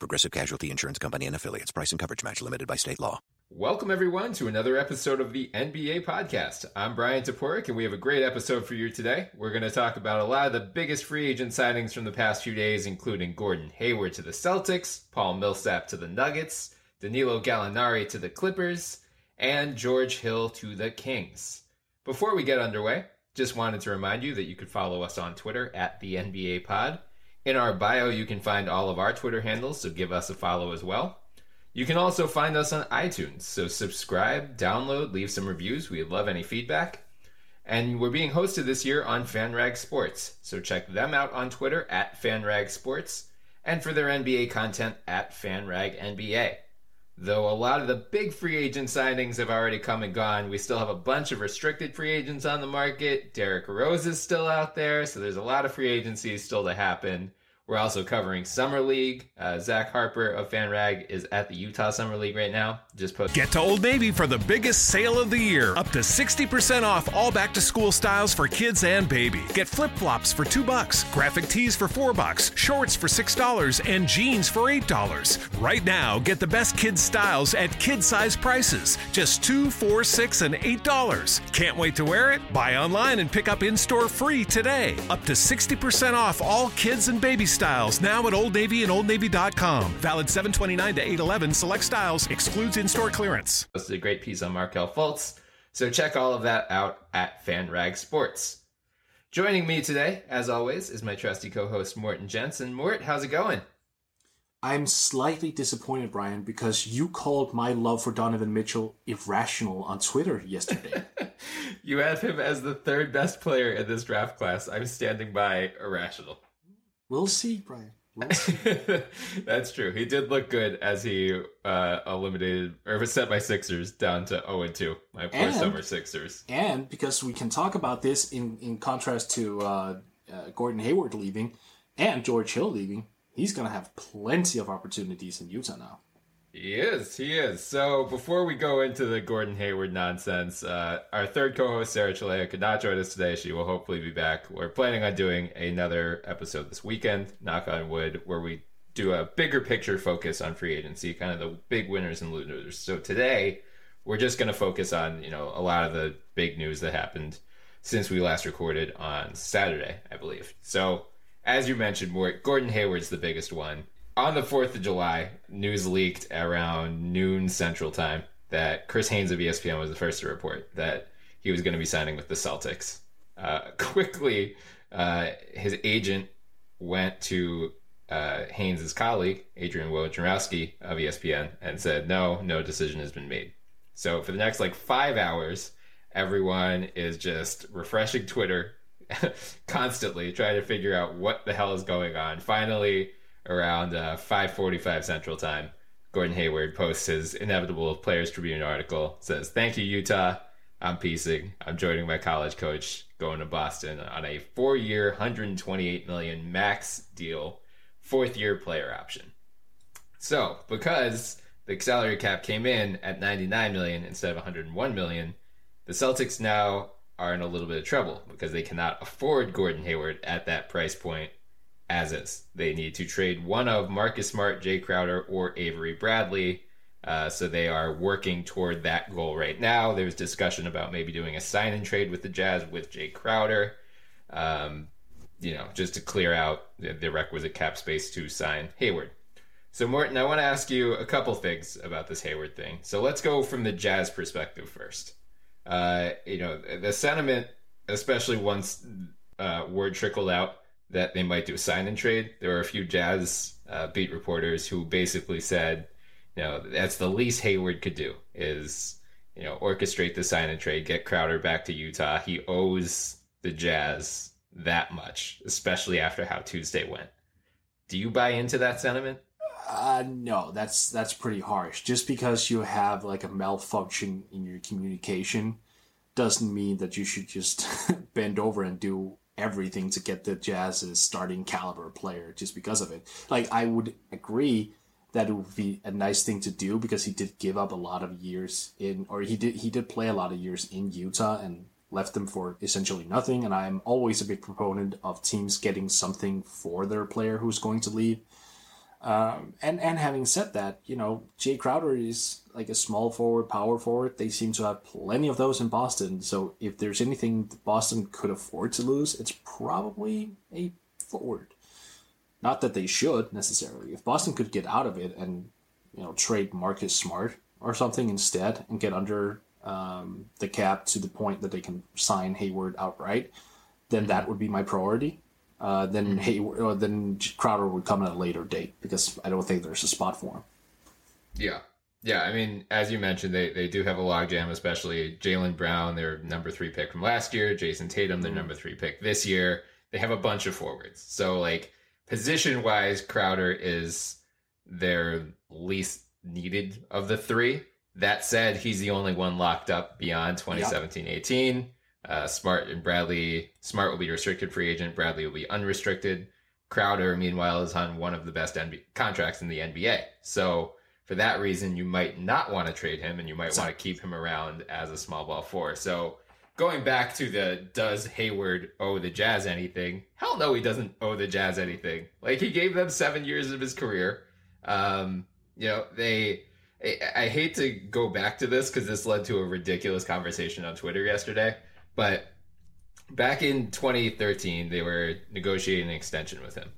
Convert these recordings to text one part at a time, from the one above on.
Progressive Casualty Insurance Company and affiliates. Price and coverage match limited by state law. Welcome, everyone, to another episode of the NBA podcast. I'm Bryan Toporek, and we have a great episode for you today. We're going to talk about a lot of the biggest free agent signings from the past few days, including Gordon Hayward to the Celtics, Paul Millsap to the Nuggets, Danilo Gallinari to the Clippers, and George Hill to the Kings. Before we get underway, just wanted to remind you that you could follow us on Twitter at the NBA Pod. In our bio, you can find all of our Twitter handles, so give us a follow as well. You can also find us on iTunes, so subscribe, download, leave some reviews. We'd love any feedback. And we're being hosted this year on FanRag Sports, so check them out on Twitter at FanRag Sports and for their NBA content at FanRag NBA. Though a lot of the big free agent signings have already come and gone, we still have a bunch of restricted free agents on the market. Derrick Rose is still out there, so there's a lot of free agencies still to happen. We're also covering Summer League. Uh, Zach Harper of FanRag is at the Utah Summer League right now. Just. Get to Old Navy for the biggest sale of the year. Up to 60% off all back to school styles for kids and baby. Get flip flops for 2 bucks, graphic tees for 4 bucks, shorts for $6, and jeans for $8. Right now, get the best kids styles at kid size prices. Just 2 4 6 and $8. Can't wait to wear it? Buy online and pick up in store free today. Up to 60% off all kids and baby styles now at Old Navy and OldNavy.com. Valid 729 to 811. Select styles. Excludes in-store clearance. Posted a great piece on Markelle Fultz. So check all of that out at FanRag Sports. Joining me today, as always, is my trusty co-host Morten Jensen. Mort, how's it going? I'm slightly disappointed, Bryan, because you called my love for Donovan Mitchell irrational on Twitter yesterday. you have him as the third best player in this draft class. I'm standing by irrational. We'll see, Bryan. That's true. He did look good as he uh, eliminated or set my Sixers down to 0 and 2. My poor And- summer Sixers. and because we can talk about this in, in contrast to uh, uh, Gordon Hayward leaving and George Hill leaving, he's going to have plenty of opportunities in Utah now. He is. He is. So before we go into the Gordon Hayward nonsense, uh, our third co-host Sarah Chalea could not join us today. She will hopefully be back. We're planning on doing another episode this weekend, knock on wood, where we do a bigger picture focus on free agency, kind of the big winners and losers. So today, we're just going to focus on you know a lot of the big news that happened since we last recorded on Saturday, I believe. So as you mentioned, Gordon Hayward's the biggest one on the 4th of July, news leaked around noon Central Time that Chris Haynes of ESPN was the first to report that he was going to be signing with the Celtics. Uh, quickly, uh, his agent went to uh, Haynes' colleague, Adrian Wojnarowski of ESPN, and said, no, no decision has been made. So for the next like five hours, everyone is just refreshing Twitter constantly, trying to figure out what the hell is going on. Finally, around uh, 5:45 Central Time, Gordon Hayward posts his inevitable Players Tribune article. Says, "Thank you, Utah. I'm piecing. I'm joining my college coach, going to Boston on a four-year, 128 million max deal, fourth-year player option." So, because the salary cap came in at 99 million instead of 101 million, the Celtics now are in a little bit of trouble because they cannot afford Gordon Hayward at that price point as is. They need to trade one of Marcus Smart, Jae Crowder, or Avery Bradley. Uh, so they are working toward that goal right now. There's discussion about maybe doing a sign and trade with the Jazz with Jae Crowder, um, you know, just to clear out the, requisite cap space to sign Hayward. So, Morten, I want to ask you a couple things about this Hayward thing. So, let's go from the Jazz perspective first. Uh, you know, the sentiment, especially once uh, word trickled out that they might do a sign and trade, there were a few Jazz uh, beat reporters who basically said, you know, that's the least Hayward could do is, you know, orchestrate the sign and trade, get Crowder back to Utah. He owes the Jazz that much, especially after how Tuesday went. Do you buy into that sentiment? Uh, no, that's that's pretty harsh. Just because you have like a malfunction in your communication doesn't mean that you should just bend over and do everything to get the Jazz's starting caliber player just because of it. Like I would agree that it would be a nice thing to do because he did give up a lot of years in or he did he did play a lot of years in Utah and left them for essentially nothing and I'm always a big proponent of teams getting something for their player who's going to leave. Um, and and having said that, you know, Jae Crowder is like a small forward, power forward. They seem to have plenty of those in Boston. So if there's anything Boston could afford to lose, it's probably a forward. Not that they should necessarily. If Boston could get out of it and you know trade Marcus Smart or something instead and get under um, the cap to the point that they can sign Hayward outright, then that would be my priority uh, then Hayward, or then Crowder would come at a later date because I don't think there's a spot for him. Yeah. Yeah, I mean, as you mentioned, they, they do have a logjam, especially Jaylen Brown, their number three pick from last year, Jayson Tatum, their mm. number three pick this year. They have a bunch of forwards. So, like, position wise, Crowder is their least needed of the three. That said, he's the only one locked up beyond 2017 yep. 18. Uh, Smart and Bradley. Smart will be restricted free agent. Bradley will be unrestricted. Crowder, meanwhile, is on one of the best NBA contracts in the NBA. So for that reason, you might not want to trade him, and you might want to keep him around as a small ball four. So going back to the does Hayward owe the Jazz anything? Hell no, he doesn't owe the Jazz anything. Like he gave them seven years of his career. Um, you know, they. I, I hate to go back to this because this led to a ridiculous conversation on Twitter yesterday. But back in 2013, they were negotiating an extension with him.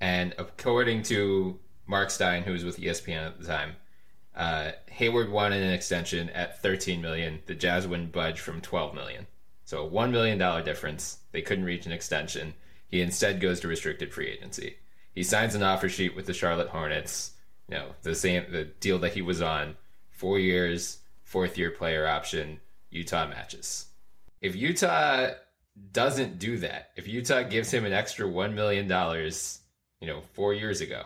And according to Mark Stein, who was with ESPN at the time, uh, Hayward wanted an extension at 13 million. The Jazz wouldn't budge from 12 million. So a $1 million difference. They couldn't reach an extension. He instead goes to restricted free agency. He signs an offer sheet with the Charlotte Hornets. You know, the same the deal that he was on. Four years, fourth year player option, Utah matches if Utah doesn't do that, if Utah gives him an extra $1 million, you know, four years ago,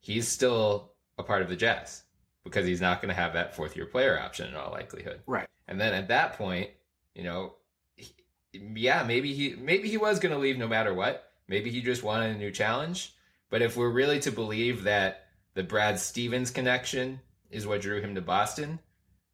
he's still a part of the Jazz because he's not going to have that fourth year player option in all likelihood. Right. And then at that point, you know, he, yeah, maybe he maybe he was going to leave no matter what. Maybe he just wanted a new challenge. But if we're really to believe that the Brad Stevens connection is what drew him to Boston,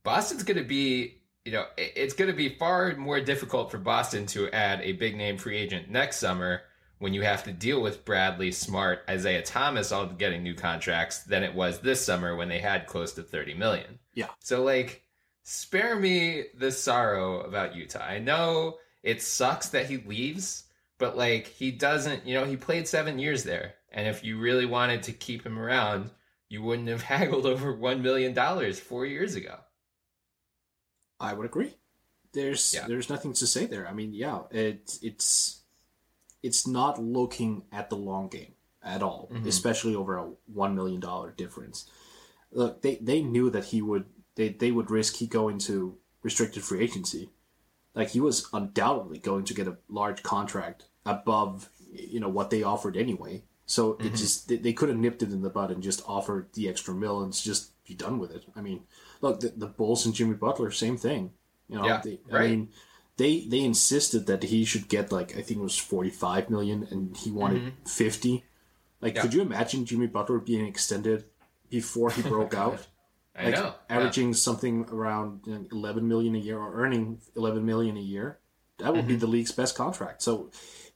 Boston's going to be you know, it's going to be far more difficult for Boston to add a big name free agent next summer when you have to deal with Bradley Smart, Isaiah Thomas all getting new contracts than it was this summer when they had close to 30 million. Yeah. So like spare me the sorrow about Utah. I know it sucks that he leaves, but like he doesn't, you know, he played 7 years there. And if you really wanted to keep him around, you wouldn't have haggled over 1 million dollars 4 years ago. I would agree. There's yeah. there's nothing to say there. I mean, yeah, it it's it's not looking at the long game at all, mm-hmm. especially over a one million dollar difference. Look, they they knew that he would they they would risk he going to restricted free agency. Like he was undoubtedly going to get a large contract above you know what they offered anyway. So mm-hmm. it just they, they could have nipped it in the bud and just offered the extra mill and just be done with it. I mean, look, the, the Bulls and Jimmy Butler, same thing. You know, yeah, they, right. I mean, they they insisted that he should get like I think it was forty five million, and he wanted mm-hmm. fifty. Like, yeah. could you imagine Jimmy Butler being extended before he broke out? Like, know, averaging yeah. something around you know, eleven million a year or earning eleven million a year. That would mm-hmm. be the league's best contract. So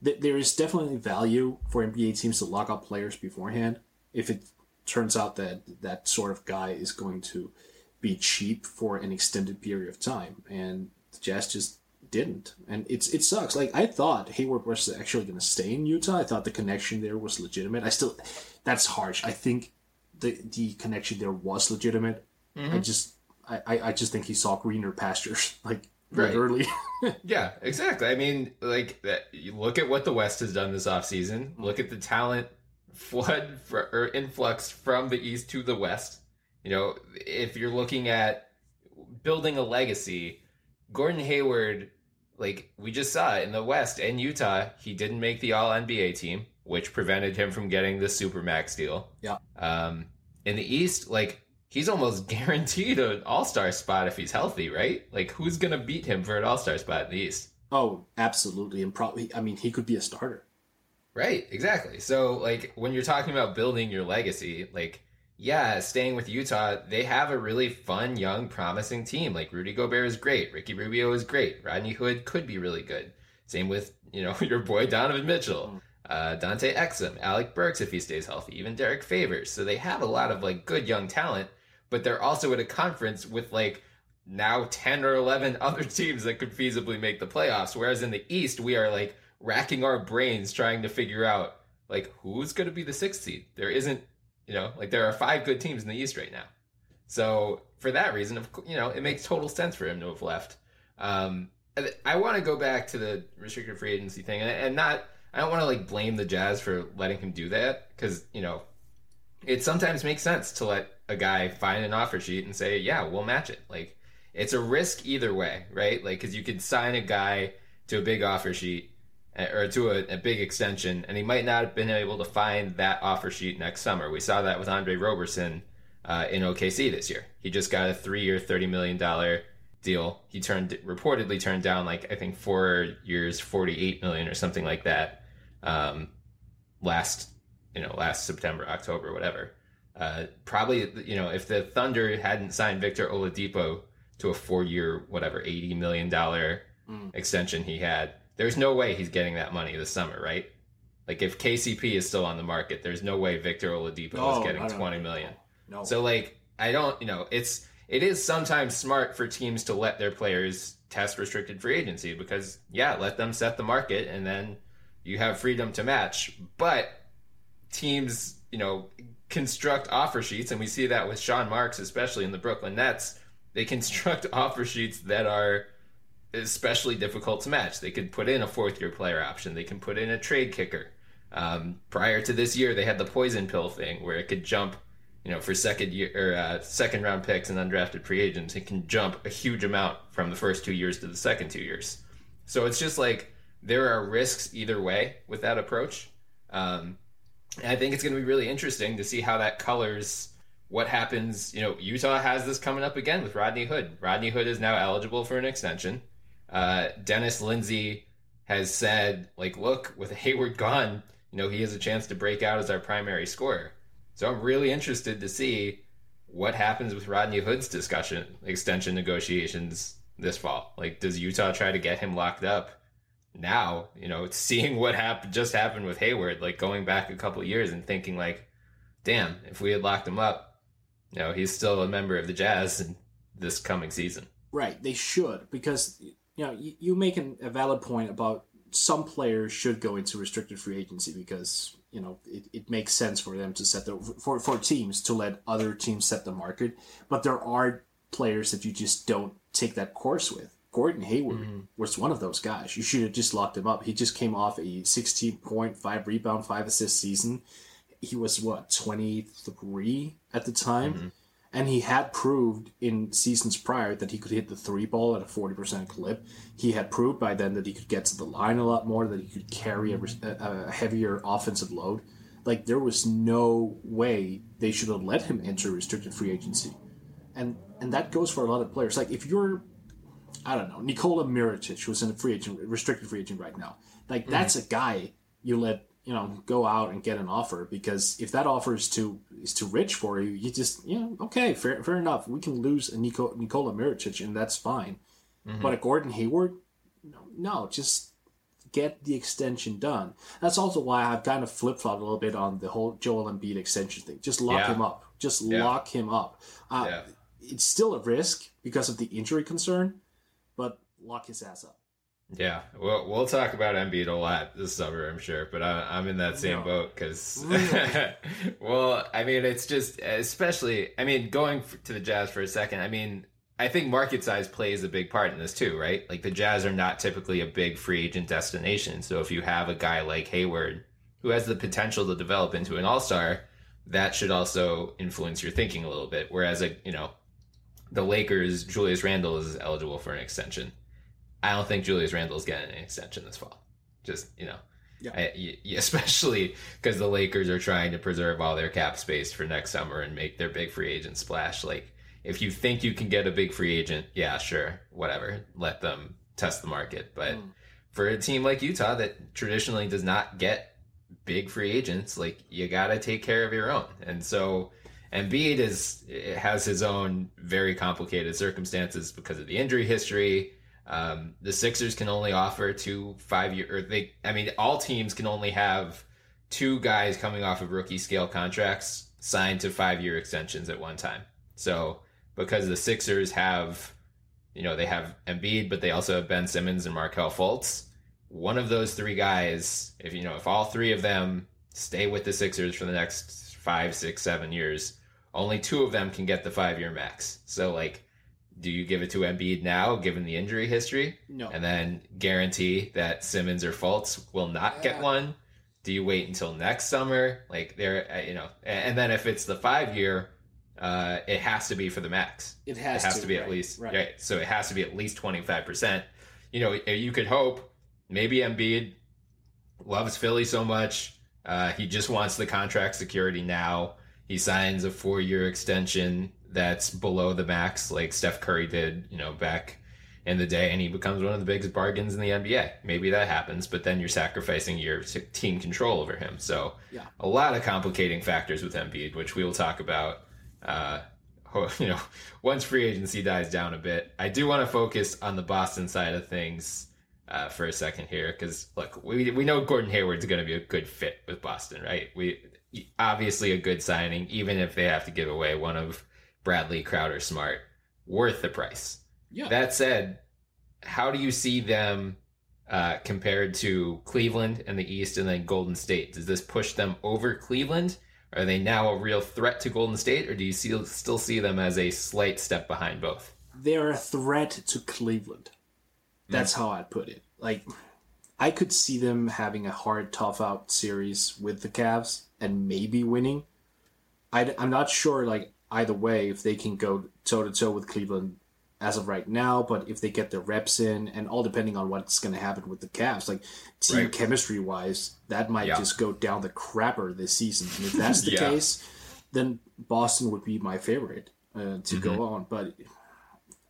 th- there is definitely value for NBA teams to lock up players beforehand if it turns out that that sort of guy is going to be cheap for an extended period of time. And the Jazz just didn't, and it's it sucks. Like I thought Hayward was actually going to stay in Utah. I thought the connection there was legitimate. I still, that's harsh. I think the the connection there was legitimate. Mm-hmm. I just I, I just think he saw greener pastures like Right. early. Yeah, exactly. I mean, like that. You look at what the West has done this offseason. Look at the talent flood for, or influx from the East to the West. You know, if you're looking at building a legacy, Gordon Hayward, like we just saw in the West and Utah, he didn't make the All NBA team, which prevented him from getting the Supermax deal. Yeah. Um, in the East, like he's almost guaranteed an All Star spot if he's healthy, right? Like who's gonna beat him for an All Star spot in the East? oh, absolutely, and probably. I mean, he could be a starter. Right, exactly. So, like, when you're talking about building your legacy, like, yeah, staying with Utah, they have a really fun, young, promising team. Like, Rudy Gobert is great. Ricky Rubio is great. Rodney Hood could be really good. Same with, you know, your boy Donovan Mitchell, uh, Dante Exum, Alec Burks if he stays healthy, even Derrick Favors. So they have a lot of, like, good young talent, but they're also at a conference with, like, now 10 or 11 other teams that could feasibly make the playoffs. Whereas in the East, we are, like, racking our brains trying to figure out like who's going to be the sixth seed. There isn't, you know, like there are five good teams in the East right now. So for that reason, of you know, it makes total sense for him to have left. Um, I- want to go back to the restricted free agency thing, and, and not. I don't want to like blame the Jazz for letting him do that because you know, it sometimes makes sense to let a guy find an offer sheet and say, "Yeah, we'll match it." Like it's a risk either way, right? Like because you could sign a guy to a big offer sheet or to a, a big extension, and he might not have been able to find that offer sheet next summer. We saw that with Andre Roberson uh, in OKC this year. He just got a three-year, thirty million dollar deal. He turned reportedly turned down like I think four years, forty-eight million or something like that. Um, last you know last September, October, whatever. Uh, probably you know if the Thunder hadn't signed Victor Oladipo to a four-year, whatever, eighty million dollar extension he had, there's no way he's getting that money this summer, right? Like if KCP is still on the market, there's no way Victor Oladipo No, is getting twenty million. No, So like I don't, you know, it's it is sometimes smart for teams to let their players test restricted free agency because yeah, let them set the market and then you have freedom to match. But teams, you know, construct offer sheets and we see that with Sean Marks especially in the Brooklyn Nets, they construct offer sheets that are especially difficult to match. They could put in a fourth year player option. They can put in a trade kicker. Um, prior to this year, they had the poison pill thing where it could jump, you know, for second year or uh, second round picks and undrafted free agents. It can jump a huge amount from the first two years to the second two years. So it's just like there are risks either way with that approach. Um, I think it's going to be really interesting to see how that colors what happens. You know, Utah has this coming up again with Rodney Hood. Rodney Hood is now eligible for an extension. Uh, Dennis Lindsey has said, like, look, with Hayward gone, you know, he has a chance to break out as our primary scorer. So I'm really interested to see what happens with Rodney Hood's discussion extension negotiations this fall. Like, does Utah try to get him locked up now? You know, seeing what happened just happened with Hayward, like going back a couple years and thinking like, damn, if we had locked him up, you know, he's still a member of the Jazz in this coming season. Right, they should because you know you, you make an, a valid point about some players should go into restricted free agency because you know it, it makes sense for them to set the for for teams to let other teams set the market, but there are players that you just don't take that course with. Gordon Hayward mm-hmm. was one of those guys. You should have just locked him up. He just came off a 16.5 rebound, 5 assist season. He was what, 23 at the time? Mm-hmm. And he had proved in seasons prior that he could hit the three ball at a 40% clip. He had proved by then that he could get to the line a lot more, that he could carry a, a, a heavier offensive load. Like, there was no way they should have let him enter restricted free agency. And and that goes for a lot of players. Like, if you're, I don't know, Nikola Mirotic, who's in a free agent, restricted free agent right now, like, mm-hmm. that's a guy you let you know go out and get an offer because if that offer is too is too rich for you, you just you know okay fair fair enough we can lose a Nico, Nikola Mirotic and that's fine, but a Gordon Hayward, no, no just get the extension done. That's also why I've kind of flip flopped a little bit on the whole Joel Embiid extension thing. Just lock Yeah. him up. Just Yeah. lock him up. Uh, Yeah. It's still a risk because of the injury concern, but lock his ass up. Yeah, we'll we'll talk about Embiid a lot this summer, I'm sure. But I, I'm in that same No. boat because, well, I mean, it's just especially. I mean, going to the Jazz for a second. I mean, I think market size plays a big part in this too, right? Like the Jazz are not typically a big free agent destination, so if you have a guy like Hayward who has the potential to develop into an All Star, that should also influence your thinking a little bit. Whereas, a you know, the Lakers, Julius Randle is eligible for an extension. I don't think Julius Randle's getting an extension this fall. Just you know, Yeah. I, y- y- especially because the Lakers are trying to preserve all their cap space for next summer and make their big free agent splash. Like, if you think you can get a big free agent, yeah, sure, whatever, let them test the market. But hmm. for a team like Utah that traditionally does not get big free agents, like you got to take care of your own. And so Embiid is has his own very complicated circumstances because of the injury history. Um, the Sixers can only offer two five year, or they, I mean, all teams can only have two guys coming off of rookie scale contracts signed to five year extensions at one time. So because the Sixers have, you know, they have Embiid, but they also have Ben Simmons and Markelle Fultz. One of those three guys, if you know, if all three of them stay with the Sixers for the next five, six, seven years, only two of them can get the five year max. So like, do you give it to Embiid now, given the injury history? No. And then guarantee that Simmons or Fultz will not get one? Do you wait until next summer? Like there, uh, you know, and and then if it's the five year, uh, it has to be for the max. It has it has to, to, be right, at least right. right. So it has to be at least twenty five percent. You know, you could hope maybe Embiid loves Philly so much. Uh, he just wants the contract security now. He signs a four year extension that's below the max, like Steph Curry did, you know, back in the day, and he becomes one of the biggest bargains in the NBA. Maybe that happens, but then you're sacrificing your t- team control over him. So, Yeah. a lot of complicating factors with Embiid, which we will talk about. Uh, you know, once free agency dies down a bit, I do want to focus on the Boston side of things uh, for a second here, because look, we we know Gordon Hayward's going to be a good fit with Boston, right? We obviously a good signing, even if they have to give away one of Bradley, Crowder, Smart, worth the price. Yeah. That said, how do you see them uh, compared to Cleveland and the East and then Golden State? Does this push them over Cleveland? Are they now a real threat to Golden State, or do you see, still see them as a slight step behind both? they're a threat to Cleveland. That's how I'd put it. Like, I could see them having a hard, tough out series with the Cavs and maybe winning. I, am not sure, like, either way, if they can go toe to toe with Cleveland as of right now, but if they get their reps in, and all depending on what's going to happen with the Cavs, like, team Right. chemistry wise, that might Yeah. just go down the crapper this season. And if that's the Yeah. case, then Boston would be my favorite uh, to Mm-hmm. go on. But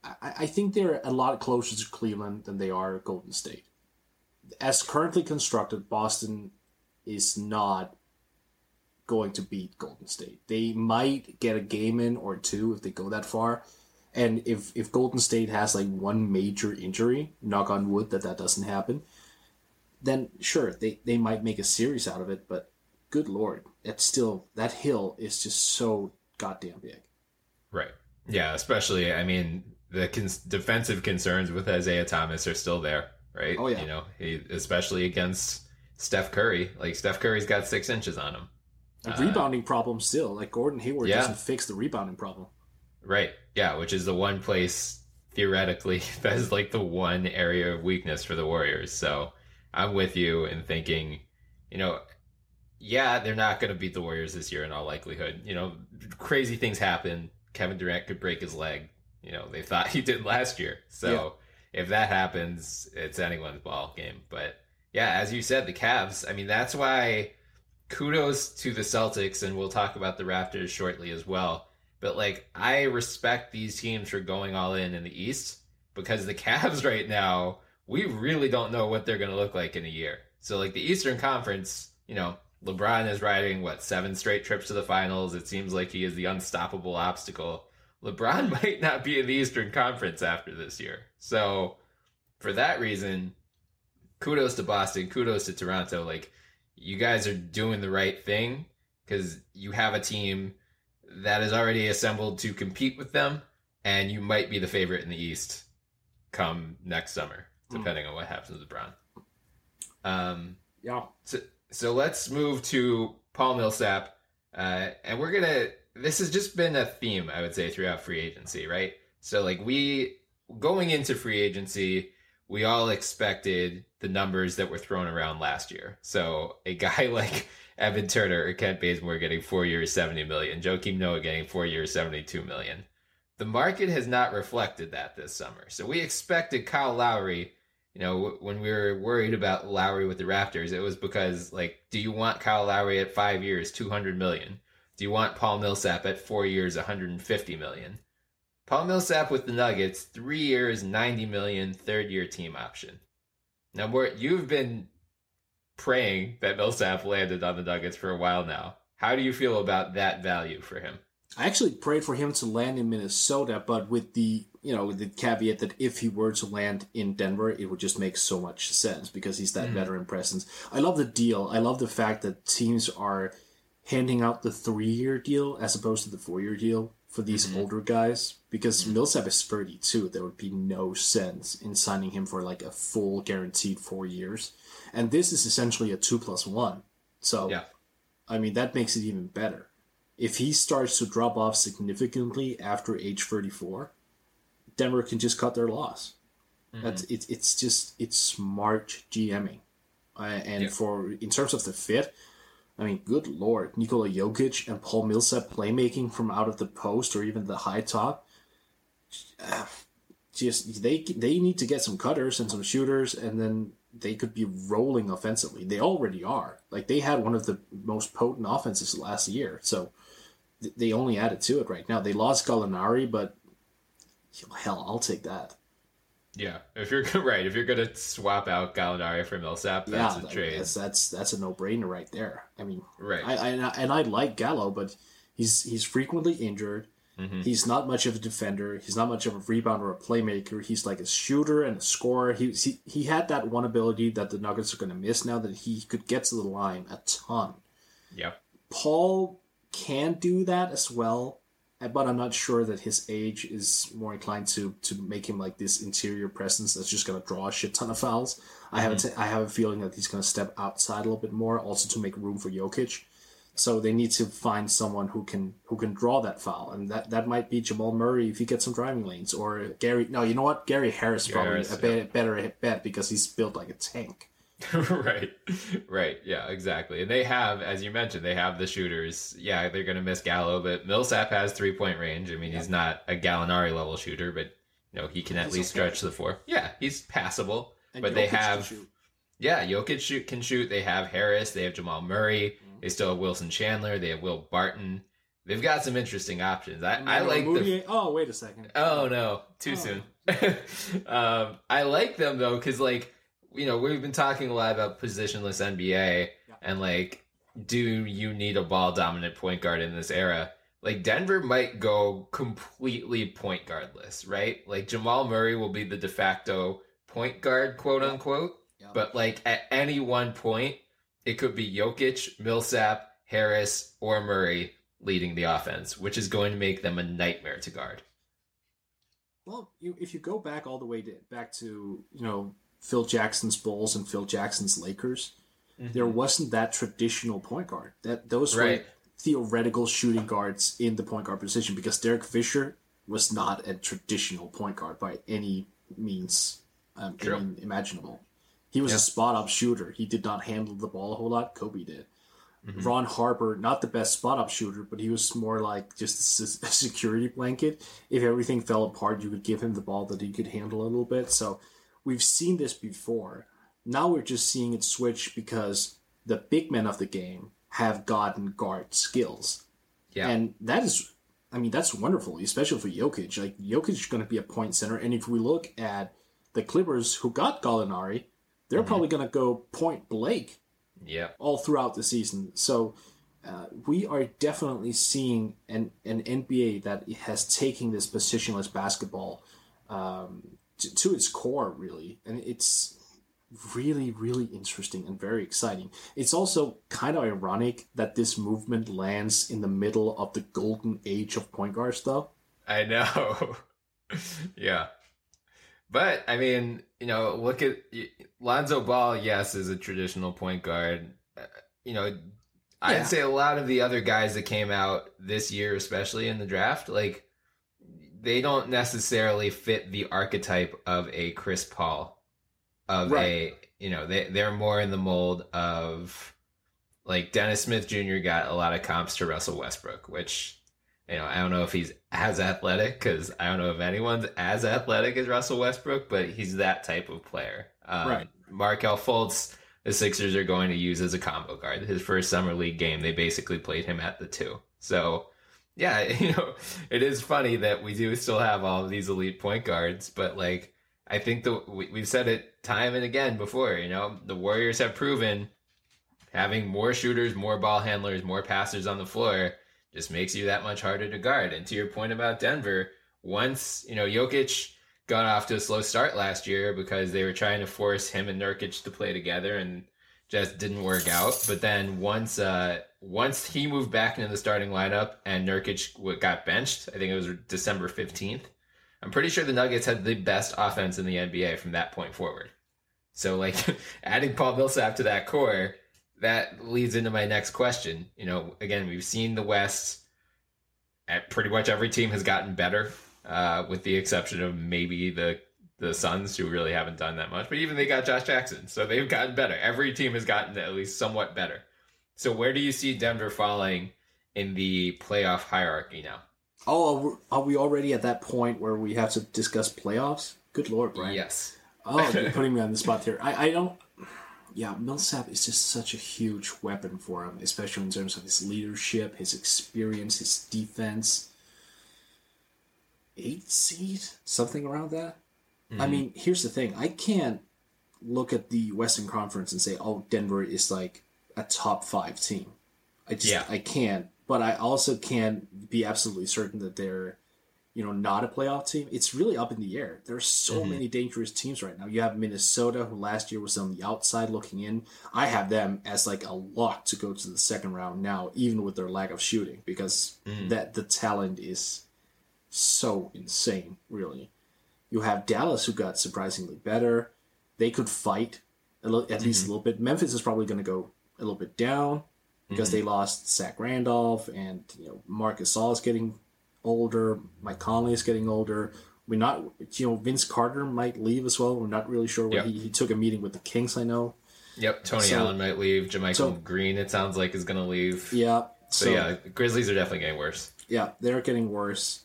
I, I think they're a lot closer to Cleveland than they are Golden State. As currently constructed, Boston is not going to beat Golden State. They might get a game in or two if they go that far. And if, if Golden State has like one major injury, knock on wood that that doesn't happen, then sure, they, they might make a series out of it. But good lord, it's still, that hill is just so goddamn big. Right. Yeah, especially, I mean, the cons- defensive concerns with Isaiah Thomas are still there, right? Oh, yeah. You know, he, especially against Steph Curry. Like, Steph Curry's got six inches on him. A rebounding problem still. Like Gordon Hayward Uh, yeah. doesn't fix the rebounding problem. Right. Yeah, which is the one place theoretically that is like the one area of weakness for the Warriors. So I'm with you in thinking, you know, yeah, they're not going to beat the Warriors this year in all likelihood. You know, crazy things happen. Kevin Durant could break his leg. You know, they thought he did last year. So if that happens, it's anyone's ball game. But yeah, as you said, the Cavs, I mean, that's why kudos to the Celtics, and we'll talk about the Raptors shortly as well. But like, I respect these teams for going all in in the East because the Cavs right now, we really don't know what they're going to look like in a year. So like the Eastern Conference, you know, LeBron is riding what seven straight trips to the finals. It seems like he is the unstoppable obstacle. LeBron might not be in the Eastern Conference after this year. So for that reason, kudos to Boston, kudos to Toronto. Like you guys are doing the right thing because you have a team that is already assembled to compete with them, and you might be the favorite in the East come next summer. depending on what happens with Brown. Um, Yeah. so, so let's move to Paul Millsap, uh, and we're gonna. This has just been a theme, I would say, throughout free agency, right? So, like we going into free agency, we all expected the numbers that were thrown around last year. So, a guy like Evan Turner or Kent Bazemore getting four years, seventy million, Joakim Noah getting four years, seventy-two million. The market has not reflected that this summer. So we expected Kyle Lowry you know, when we were worried about Lowry with the Raptors, it was because like, do you want Kyle Lowry at five years, two hundred million? Do you want Paul Millsap at four years, one hundred and fifty million? Paul Millsap with the Nuggets, three years, ninety million, third year team option. Now, Mort, you've been praying that Millsap landed on the Nuggets for a while now. How do you feel about that value for him? I actually prayed for him to land in Minnesota, but with the you know with the caveat that if he were to land in Denver, it would just make so much sense because he's that hmm. veteran presence. I love the deal. I love the fact that teams are handing out the three-year deal as opposed to the four-year deal for these mm-hmm. older guys because Millsap is 32. There would be no sense in signing him for like a full guaranteed four years, and this is essentially a two plus one. So Yeah. I mean that makes it even better if he starts to drop off significantly after age 34, Denver can just cut their loss. That's it's it's just it's smart GMing, uh, and Yeah. for in terms of the fit, I mean, good lord, Nikola Jokic and Paul Millsap playmaking from out of the post or even the high top. Uh, Just they they need to get some cutters and some shooters, and then they could be rolling offensively. They already are. Like they had one of the most potent offenses last year, so th- they only added to it right now. They lost Gallinari, but hell, I'll take that. Yeah, if you're right, if you're gonna swap out Gallinari for Millsap, that's yeah, a trade. That's that's that's a no brainer right there. I mean, Right. I, I and I- and I like Gallo, but he's he's frequently injured. Mm-hmm. He's not much of a defender. He's not much of a rebounder or a playmaker. He's like a shooter and a scorer. He he, he had that one ability that the Nuggets are going to miss now that he could get to the line a ton. Yeah. Paul can do that as well, but I'm not sure that his age is more inclined to to make him like this interior presence that's just going to draw a shit ton of fouls. I have a t- I have a feeling that he's going to step outside a little bit more, also to make room for Jokic. So they need to find someone who can who can draw that foul, and that, that might be Jamal Murray if he gets some driving lanes, or Gary. No, you know what? Gary Harris Gary probably Harris, a bet, better bet because he's built like a tank. right. Right. Yeah, exactly. And they have, as you mentioned, they have the shooters. Yeah, they're going to miss Gallo, but Millsap has three point range. I mean, he's not a Gallinari level shooter, but, you know, he can at He's least okay. stretch the floor. Yeah, he's passable. And but they Jokic can have, yeah, Jokic shoot, can shoot. They have Harris. They have Jamal Murray. Mm-hmm. They still have Wilson Chandler. They have Will Barton. They've got some interesting options. I, I like the Oh, wait a second. Oh no, too soon. um, I like them though because like you know we've been talking a lot about positionless NBA and like do you need a ball dominant point guard in this era? Like Denver might go completely point guardless, right? Like Jamal Murray will be the de facto point guard, quote unquote. Yeah. But like at any one point, it could be Jokic, Millsap, Harris, or Murray leading the offense, which is going to make them a nightmare to guard. Well, you, if you go back all the way to, back to you know Phil Jackson's Bulls and Phil Jackson's Lakers, there wasn't that traditional point guard. That those were theoretical shooting guards in the point guard position because Derek Fisher was not a traditional point guard by any means um, True. I mean, imaginable. He was a spot up shooter. He did not handle the ball a whole lot. Kobe did. Mm-hmm. Ron Harper, not the best spot up shooter, but he was more like just a security blanket. If everything fell apart, you could give him the ball that he could handle a little bit. So we've seen this before. Now we're just seeing it switch because the big men of the game have gotten guard skills. Yeah. And that is, I mean, that's wonderful, especially for Jokic. Like, Jokic is going to be a point center. And if we look at the Clippers who got Gallinari, they're probably going to go point Blake yeah. all throughout the season. So uh, we are definitely seeing an, an NBA that has taken this positionless basketball um, to, to its core, really. And it's really, really interesting and very exciting. It's also kind of ironic that this movement lands in the middle of the golden age of point guards, though. I know. yeah. But I mean, you know, look at Lonzo Ball. Yes, is a traditional point guard. Uh, you know, I'd say a lot of the other guys that came out this year, especially in the draft, like they don't necessarily fit the archetype of a Chris Paul, of Right. a you know they they're more in the mold of like Dennis Smith Jr. got a lot of comps to Russell Westbrook, which you know I don't know if he's as athletic because I don't know if anyone's as athletic as Russell Westbrook, but he's that type of player. Um, Right. Markelle Fultz, the Sixers are going to use as a combo guard. His first summer league game, they basically played him at the two. So yeah, you know, it is funny that we do still have all of these elite point guards, but like I think the we, we've said it time and again before. You know, the Warriors have proven having more shooters, more ball handlers, more passers on the floor just makes you that much harder to guard. And to your point about Denver, once you know Jokic got off to a slow start last year because they were trying to force him and Nurkic to play together and just didn't work out. But then once uh once he moved back into the starting lineup and Nurkic got benched, I think it was December 15th. I'm pretty sure the Nuggets had the best offense in the NBA from that point forward. So like adding Paul Millsap to that core, that leads into my next question. You know, again, we've seen the West at pretty much every team has gotten better, uh, with the exception of maybe the the Suns, who really haven't done that much. But even they got Josh Jackson, so they've gotten better. Every team has gotten at least somewhat better. So where do you see Denver falling in the playoff hierarchy now? Oh, are we- already at that point where we have to discuss playoffs? Good lord, Bryan. Yes. Oh, you're putting me on the spot here. I, I don't. Yeah, Millsap is just such a huge weapon for him, especially in terms of his leadership, his experience, his defense. Eight seed, something around that. I mm-hmm. mean, here's the thing: I can't look at the Western Conference and say, "Oh, Denver is like a top five team." I just, Yeah. I can't. But I also can't be absolutely certain that they're you know, not a playoff team, it's really up in the air. There are so mm-hmm. many dangerous teams right now. You have Minnesota, who last year was on the outside looking in. I have them as like a lock to go to the second round now, even with their lack of shooting, because mm-hmm. that the talent is so insane, really. You have Dallas, who got surprisingly better. They could fight little, at least a mm-hmm. little bit. Memphis is probably going to go a little bit down because they lost Zach Randolph and you know Marc Gasol is getting older. Mike Conley is getting older. We're not, you know, Vince Carter might leave as well. We're not really sure. Yep. he, he took a meeting with the Kings, I know. Yep. Tony So- Allen might leave. JaMychal so- Green, it sounds like, is going to leave. Yeah. So, So, yeah, Grizzlies are definitely getting worse. yeah, they're getting worse.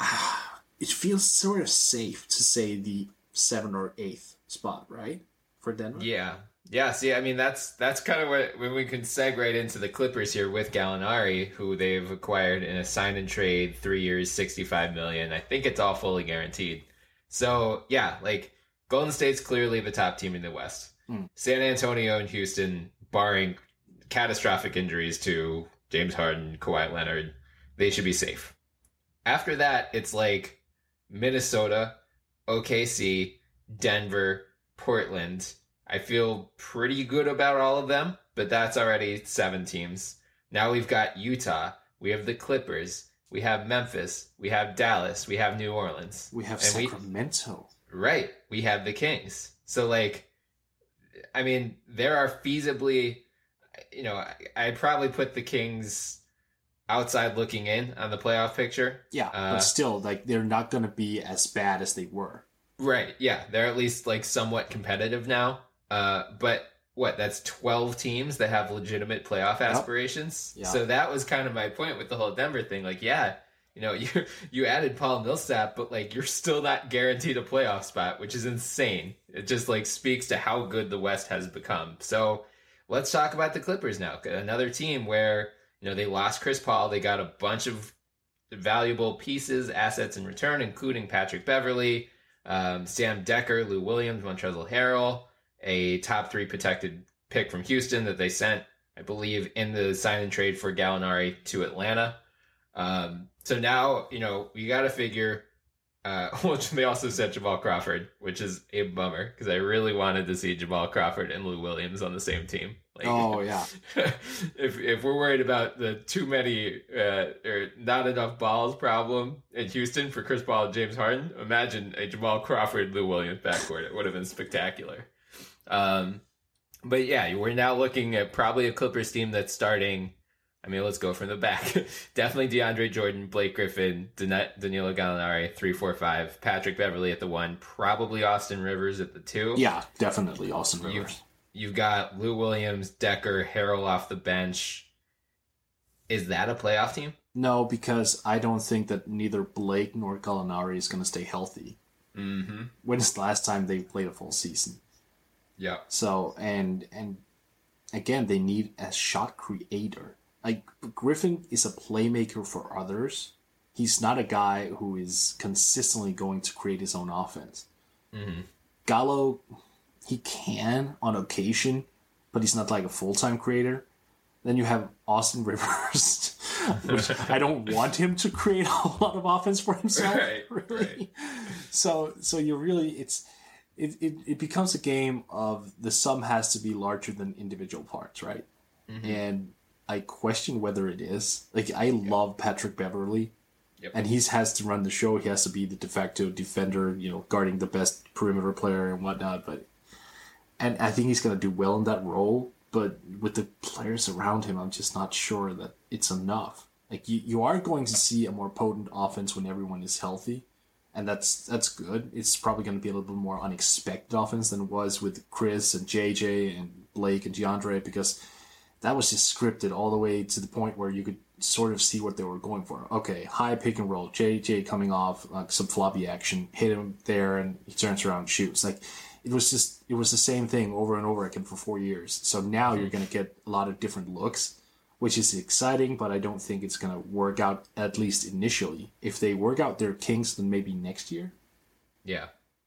Ah, It feels sort of safe to say the seventh or eighth spot, right, for Denver. Yeah. Yeah, see, I mean, that's that's kind of what when we can seg right into the Clippers here with Gallinari, who they've acquired in a sign and trade, three years, sixty-five million. I think it's all fully guaranteed. So yeah, like Golden State's clearly the top team in the West. Hmm. San Antonio and Houston, barring catastrophic injuries to James Harden, Kawhi Leonard, they should be safe. After that, it's like Minnesota, OKC, Denver, Portland. I feel pretty good about all of them, but that's already seven teams. Now we've got Utah, we have the Clippers, we have Memphis, we have Dallas, we have New Orleans. We have And we- Sacramento. Right. We have the Kings. So like I mean, there are feasibly you know, I- I'd probably put the Kings outside looking in on the playoff picture. yeah, Uh, but still, like they're not going to be as bad as they were. Right. Yeah, they're at least like somewhat competitive now. Uh but what, that's 12 teams that have legitimate playoff aspirations. Yeah. So that was kind of my point with the whole Denver thing. Like, yeah, you know, you you added Paul Millsap, but like you're still not guaranteed a playoff spot, which is insane. It just like speaks to how good the West has become. So let's talk about the Clippers now. Another team where you know they lost Chris Paul, they got a bunch of valuable pieces, assets in return, including Patrick Beverley, um, Sam Dekker, Lou Williams, Montrezl Harrell, a top three protected pick from Houston that they sent, I believe, in the sign and trade for Gallinari to Atlanta. Um, so now, you know, you got to figure Uh, which they also said Jamal Crawford, which is a bummer because I really wanted to see Jamal Crawford and Lou Williams on the same team. Like, oh yeah. if if we're worried about the too many uh, or not enough balls problem in Houston for Chris Paul and James Harden, imagine a Jamal Crawford Lou Williams backcourt. It would have been spectacular. Um, but yeah, we're now looking at probably a Clippers team that's starting I mean, let's go from the back. Definitely DeAndre Jordan, Blake Griffin, Dan- Danilo Gallinari, three, four, five. Patrick Beverley at the one. Probably Austin Rivers at the two. Yeah, definitely Austin Rivers. You've, you've got Lou Williams, Dekker, Harrell off the bench. Is that a playoff team? No, because I don't think that neither Blake nor Gallinari is going to stay healthy. Mm-hmm. When's the last time they played a full season? Yeah. So and and again, they need a shot creator like Griffin is a playmaker for others. He's not a guy who is consistently going to create his own offense. Mm-hmm. Gallo, he can on occasion, but he's not like a full time creator. Then you have Austin Rivers, which I don't want him to create a lot of offense for himself. Right, really. Right. So so you really it's it, it, it becomes a game of the sum has to be larger than individual parts, right? Mm-hmm. And I question whether it is. Like I love Patrick Beverley. Yep. And he has to run the show. He has to be the de facto defender, you know, guarding the best perimeter player and whatnot. But and I think he's gonna do well in that role. But with the players around him, I'm just not sure that it's enough. Like you, you are going to see a more potent offense when everyone is healthy, and that's that's good. It's probably going to be a little bit more unexpected offense than it was with Chris and JJ and Blake and DeAndre because that was just scripted all the way to the point where you could sort of see what they were going for. Okay, high pick and roll, JJ coming off like some floppy action, hit him there, and he turns around and shoots. Like it was just it was the same thing over and over again for four years. So now you're going to get a lot of different looks, which is exciting, but I don't think it's going to work out at least initially. If they work out their kinks, then maybe next year. Yeah,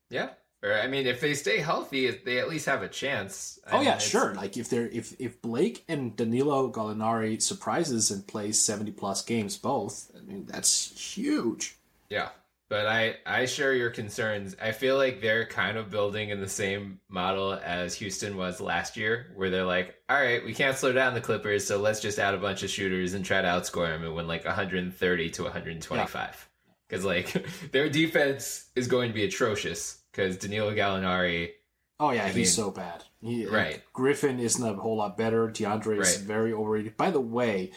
yeah. Or I mean, if they stay healthy, they at least have a chance. Oh yeah, sure. Like if they're if if Blake and Danilo Gallinari surprises and plays seventy plus games both, I mean that's huge. Yeah, but I I share your concerns. I feel like they're kind of building in the same model as Houston was last year, where they're like, all right, we can't slow down the Clippers, so let's just add a bunch of shooters and try to outscore them and win like 130 to 125. Because yeah. like their defense is going to be atrocious because Danilo Gallinari. Oh yeah, I he's mean, so bad. He, right. Griffin isn't a whole lot better. DeAndre is right. very overrated. By the way,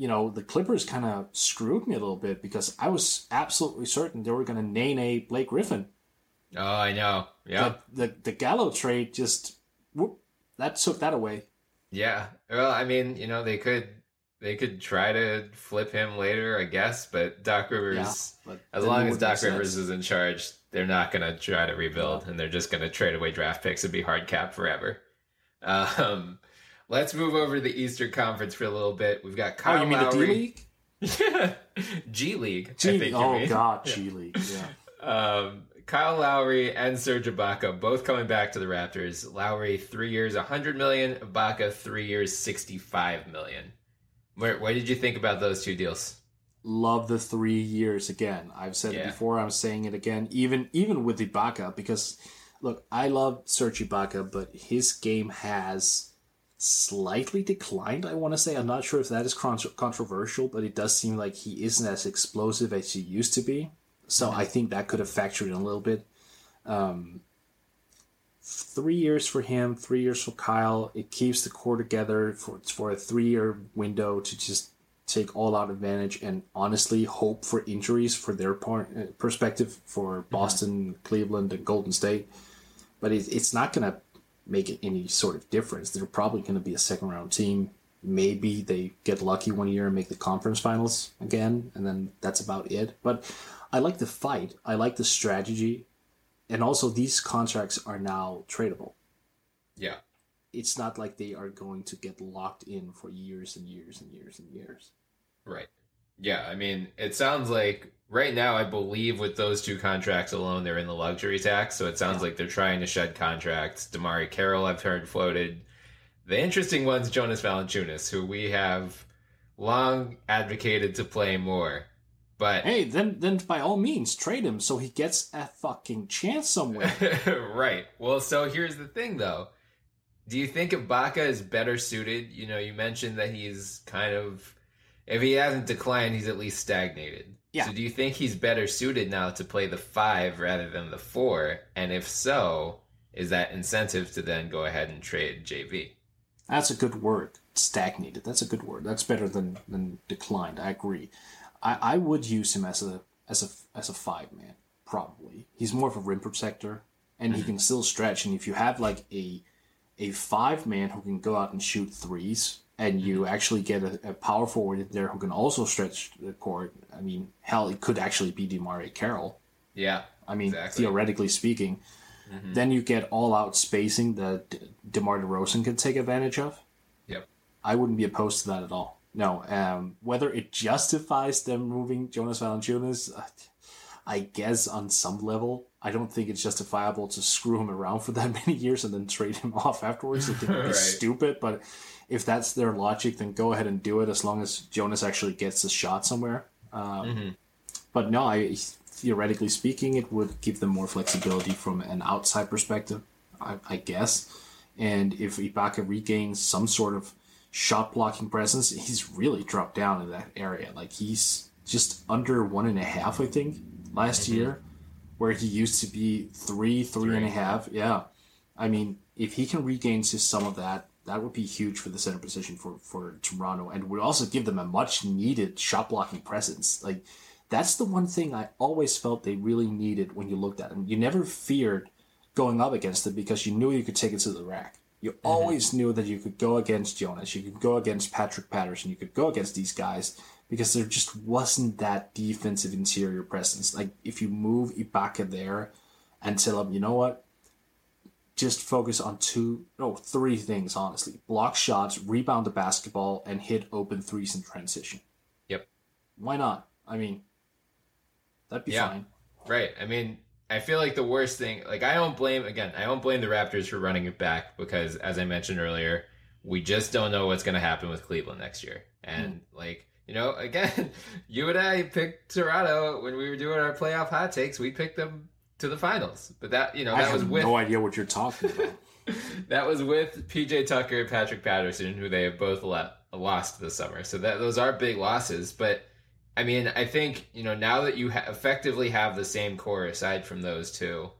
you know the Clippers kind of screwed me a little bit because I was absolutely certain they were going to name Blake Griffin. Oh, I know. Yeah. The, the the Gallo trade just whoop, that took that away. Yeah. Well, I mean, you know, they could they could try to flip him later, I guess, but Doc Rivers, yeah, as long as Doc Rivers is in charge, they're not going to try to rebuild, and they're just going to trade away draft picks and be hard cap forever. Um, let's move over to the Eastern Conference for a little bit. We've got Kyle oh, you mean Lowry. the D League? Yeah, G League. G- oh God, yeah. G League. Yeah. Um, Kyle Lowry and Serge Ibaka both coming back to the Raptors. Lowry three years, 100 million. Ibaka three years, 65 million. Where, what did you think about those two deals? love the three years again. I've said yeah. it before. I'm saying it again. Even even with Ibaka, because look, I love Serge Ibaka, but his game has slightly declined. I want to say. I'm not sure if that is controversial, but it does seem like he isn't as explosive as he used to be. So mm-hmm. I think that could have factored in a little bit. Um, three years for him, three years for Kyle. It keeps the core together for for a three year window to just take all out advantage and honestly hope for injuries for their part, uh, perspective for mm-hmm. Boston, mm-hmm. Cleveland, and Golden State. But it, it's not going to make any sort of difference. They're probably going to be a second round team. Maybe they get lucky one year and make the conference finals again, and then that's about it. But I like the fight. I like the strategy. And also, these contracts are now tradable. Yeah. It's not like they are going to get locked in for years and years and years and years. Right. Yeah, I mean, it sounds like right now, I believe with those two contracts alone, they're in the luxury tax. So it sounds yeah. like they're trying to shed contracts. DeMarre Carroll, I've heard floated. The interesting one's Jonas Valanciunas, who we have long advocated to play more. But Hey, then then by all means trade him so he gets a fucking chance somewhere. right. Well, so here's the thing, though. Do you think Ibaka is better suited? You know, you mentioned that he's kind of, if he hasn't declined, he's at least stagnated. Yeah. So do you think he's better suited now to play the five rather than the four? And if so, is that incentive to then go ahead and trade JV? That's a good word. Stagnated. That's a good word. That's better than than declined. I agree. I, I would use him as a as a as a five man probably. He's more of a rim protector, and he mm-hmm. can still stretch. And if you have like a a five man who can go out and shoot threes, and you actually get a, a power forward in there who can also stretch the court. I mean, hell, it could actually be DeMarre Carroll. Yeah. I mean, Exactly. theoretically speaking. Then you get all out spacing that DeMar DeRozan could take advantage of. Yep. I wouldn't be opposed to that at all. No, um, whether it justifies them moving Jonas Valanciunas, uh, I guess on some level, I don't think it's justifiable to screw him around for that many years and then trade him off afterwards. I think it'd be Right. stupid, but if that's their logic, then go ahead and do it as long as Jonas actually gets a shot somewhere. Um, But no, I theoretically speaking, it would give them more flexibility from an outside perspective, I, I guess. And if Ibaka regains some sort of shot blocking presence, he's really dropped down in that area. Like he's just under one and a half, I think, last year, where he used to be three, three and a half. Yeah. I mean, if he can regain just some of that, that would be huge for the center position for, for Toronto and would also give them a much needed shot blocking presence. Like, that's the one thing I always felt they really needed when you looked at them. You never feared going up against them because you knew you could take it to the rack. You mm-hmm. always knew that you could go against Jonas, you could go against Patrick Patterson, you could go against these guys because there just wasn't that defensive interior presence. Like if you move Ibaka there and tell him, you know what, just focus on two, no, three things honestly: block shots, rebound the basketball, and hit open threes in transition. Yep. Why not? I mean, that'd be Yeah. fine. Right. I mean, I feel like the worst thing, like, I don't blame, again, I don't blame the Raptors for running it back because, as I mentioned earlier, we just don't know what's going to happen with Cleveland next year. And, hmm. like, you know, again, you and I picked Toronto when we were doing our playoff hot takes. We picked them to the finals. But that, you know, I that was have with no idea what you're talking about. that was with PJ Tucker and Patrick Patterson, who they have both le- lost this summer. So that those are big losses. But I mean, I think you know now that you ha- effectively have the same core aside from those two,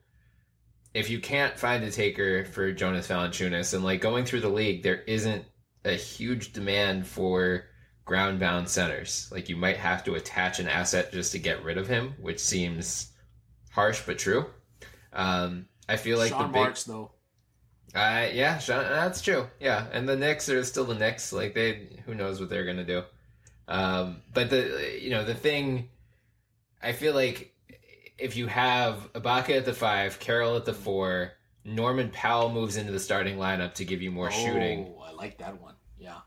if you can't find a taker for Jonas Valanciunas, and like going through the league, there isn't a huge demand for ground bound centers. Like you might have to attach an asset just to get rid of him, which seems harsh but true. Um, I feel like Sean the big Marks, though. uh, yeah, Sean, that's true. Yeah, and the Knicks are still the Knicks. Like they, who knows what they're gonna do. Um, but the you know the thing, I feel like if you have Ibaka at the five, Carroll at the four, Norman Powell moves into the starting lineup to give you more shooting. Oh, I like that one. Yeah.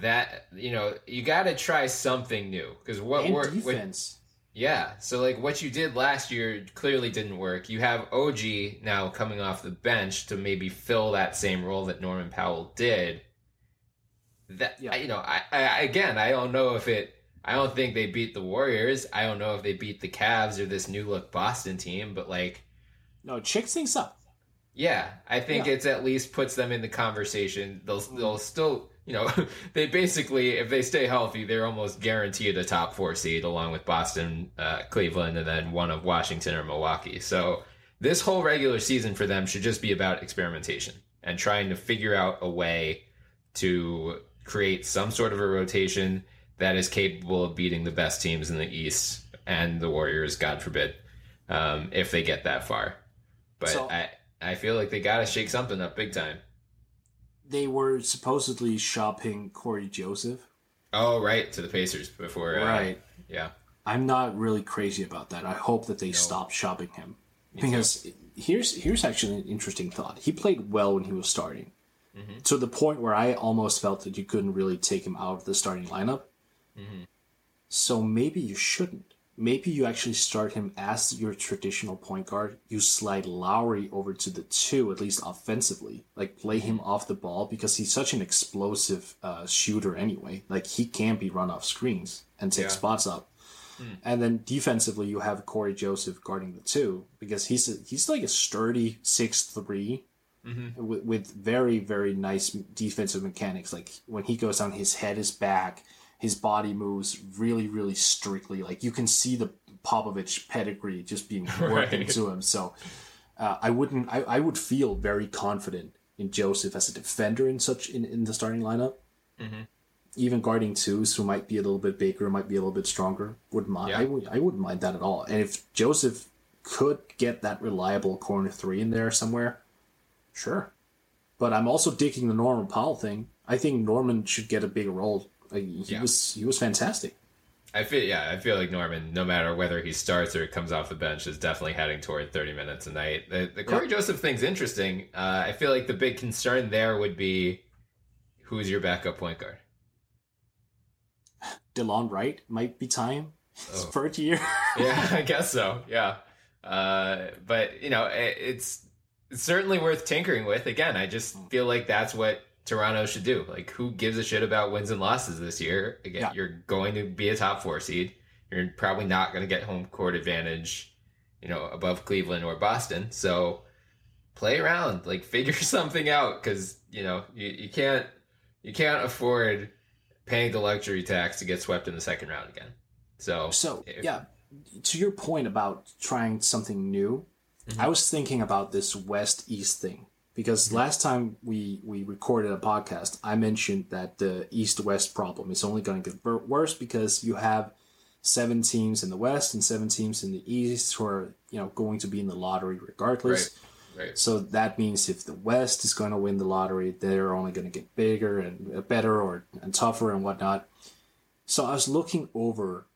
That you know you got to try something new because what And worked. what- defense. Yeah. So like what you did last year clearly didn't work. You have OG now coming off the bench to maybe fill that same role that Norman Powell did. That Yeah. you know, I, I again, I don't know if it. I don't think they beat the Warriors. I don't know if they beat the Cavs or this new look Boston team. But like, No, check things up. yeah, I think Yeah. it's at least puts them in the conversation. They'll they'll mm. still you know they basically if they stay healthy they're almost guaranteed a top four seed along with Boston, uh, Cleveland, and then one of Washington or Milwaukee. So this whole regular season for them should just be about experimentation and trying to figure out a way to create some sort of a rotation that is capable of beating the best teams in the East and the Warriors, God forbid, um, if they get that far. But So- I I feel like they got to shake something up big time. They were supposedly shopping Cory Joseph. Oh, right, to the Pacers before. Uh, Right. Yeah. I'm not really crazy about that. I hope that they stop shopping him because here's here's actually an interesting thought. He played well when he was starting, to the point where I almost felt that you couldn't really take him out of the starting lineup. So maybe you shouldn't. Maybe you actually start him as your traditional point guard. You slide Lowry over to the two, at least offensively. Like play him off the ball because he's such an explosive uh, shooter anyway. Like he can be run off screens and take Yeah. spots up. And then defensively, you have Cory Joseph guarding the two because he's a, he's like a sturdy six three with, with very very nice defensive mechanics. Like when he goes down, his head is back, his body moves really really strictly. Like you can see the Popovich pedigree just being worked Right. into him. So uh, I wouldn't. I, I would feel very confident in Joseph as a defender in such in, in the starting lineup. Even guarding twos who might be a little bit bigger, might be a little bit stronger, wouldn't mind. Yeah. I would. I wouldn't mind that at all. And if Joseph could get that reliable corner three in there somewhere, sure. But I'm also digging the Norman Powell thing. I think Norman should get a bigger role. Like, he Yeah. was he was fantastic. I feel yeah, I feel like Norman, no matter whether he starts or comes off the bench, is definitely heading toward thirty minutes a night. The, the Cory Joseph thing's interesting. Uh, I feel like the big concern there would be who's your backup point guard. Delon Wright might be time. Oh. third year. yeah, I guess so. Yeah, uh, but you know, it, it's it's certainly worth tinkering with. Again, I just feel like that's what Toronto should do. Like, who gives a shit about wins and losses this year? Again, Yeah. you're going to be a top four seed. You're probably not going to get home court advantage, you know, above Cleveland or Boston. So play around, like figure something out, because you know you, you can't you can't afford paying the luxury tax to get swept in the second round again. So So if- yeah, to your point about trying something new, Mm-hmm. I was thinking about this West East thing because last time we we recorded a podcast, I mentioned that the East West problem is only going to get worse because you have seven teams in the West and seven teams in the East who are you know going to be in the lottery regardless. Right. Right. So that means if the West is going to win the lottery, they're only going to get bigger and uh, better or and tougher and whatnot. So I was looking over,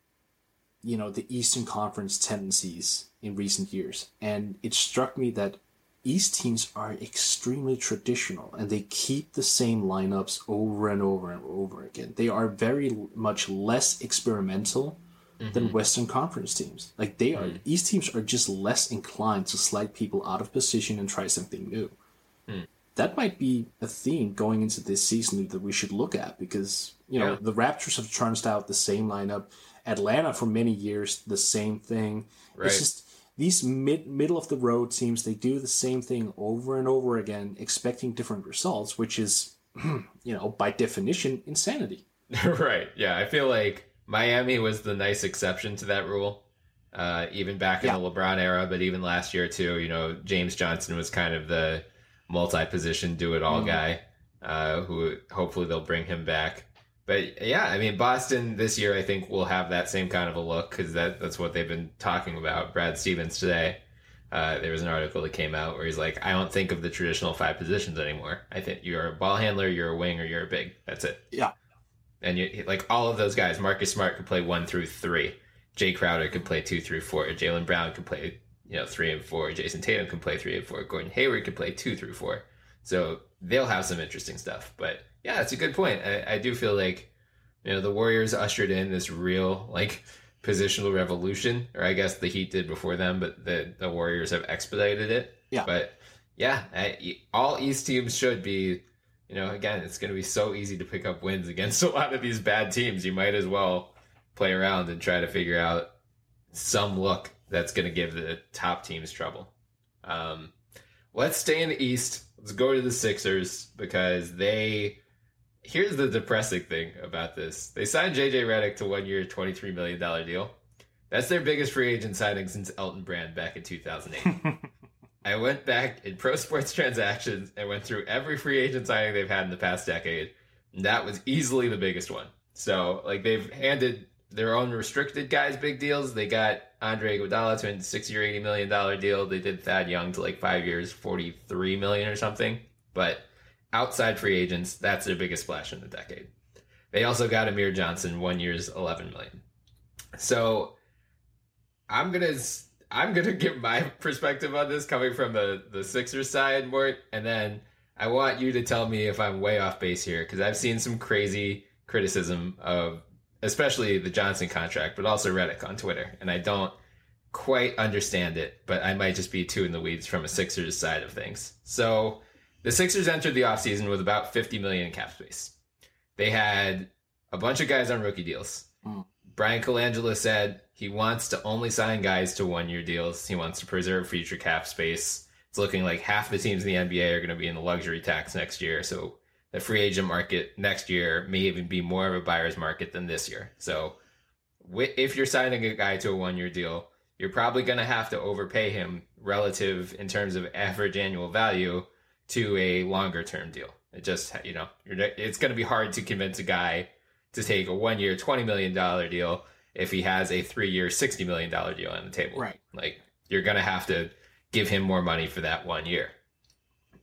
you know, the Eastern Conference tendencies in recent years, and it struck me that East teams are extremely traditional and they keep the same lineups over and over and over again. They are very much less experimental than mm-hmm. Western Conference teams. Like they are, mm. East teams are just less inclined to slide people out of position and try something new. Mm. That might be a theme going into this season that we should look at because you know Yeah. the Raptors have churned out the same lineup. Atlanta for many years the same thing. Right. It's just these mid middle of the road teams they do the same thing over and over again, expecting different results, which is you know by definition insanity. right. Yeah, I feel like Miami was the nice exception to that rule. Uh, even back in Yeah. the LeBron era, but even last year too. You know, James Johnson was kind of the multi-position do-it-all guy. Uh, who hopefully they'll bring him back. But yeah, I mean, Boston this year I think will have that same kind of a look because that that's what they've been talking about. Brad Stevens today. Uh, there was an article that came out where he's like, I don't think of the traditional five positions anymore. I think you're a ball handler, you're a wing, or you're a big. That's it. Yeah. And you like all of those guys. Marcus Smart could play one through three. Jae Crowder could play two through four. Jaylen Brown could play you know three and four. Jayson Tatum could play three and four. Gordon Hayward could play two through four. So they'll have some interesting stuff. But yeah, it's a good point. I, I do feel like you know the Warriors ushered in this real like positional revolution, or I guess the Heat did before them, but the the Warriors have expedited it. Yeah. But yeah, I, all East teams should be. You know, again, it's going to be so easy to pick up wins against a lot of these bad teams. You might as well play around and try to figure out some look that's going to give the top teams trouble. Um, let's stay in the East. Let's go to the Sixers because they. Here's the depressing thing about this: they signed JJ Redick to one year, twenty three million dollar deal. That's their biggest free agent signing since Elton Brand back in two thousand eight. I went back in pro sports transactions and went through every free agent signing they've had in the past decade. And that was easily the biggest one. So, like, they've handed their own restricted guys big deals. They got Andre Iguodala to a six-year, eighty million dollar deal. They did Thad Young to like five years, 43 million or something. But outside free agents, that's their biggest splash in the decade. They also got Amir Johnson, one year's eleven million. So, I'm gonna I'm gonna give my perspective on this coming from the the Sixers side, Mort, and then I want you to tell me if I'm way off base here because I've seen some crazy criticism of especially the Johnson contract, but also Redick on Twitter, and I don't quite understand it, but I might just be too in the weeds from a Sixers side of things. So the Sixers entered the offseason with about 50 million in cap space. They had a bunch of guys on rookie deals. Hmm. Bryan Colangelo said he wants to only sign guys to one year deals. He wants to preserve future cap space. It's looking like half the teams in the NBA are going to be in the luxury tax next year. So the free agent market next year may even be more of a buyer's market than this year. So if you're signing a guy to a one year deal, you're probably going to have to overpay him relative in terms of average annual value to a longer term deal. It just, you know, it's going to be hard to convince a guy to take a one year, $20 million deal if he has a three year, $60 million deal on the table. Right. Like, you're going to have to give him more money for that one year.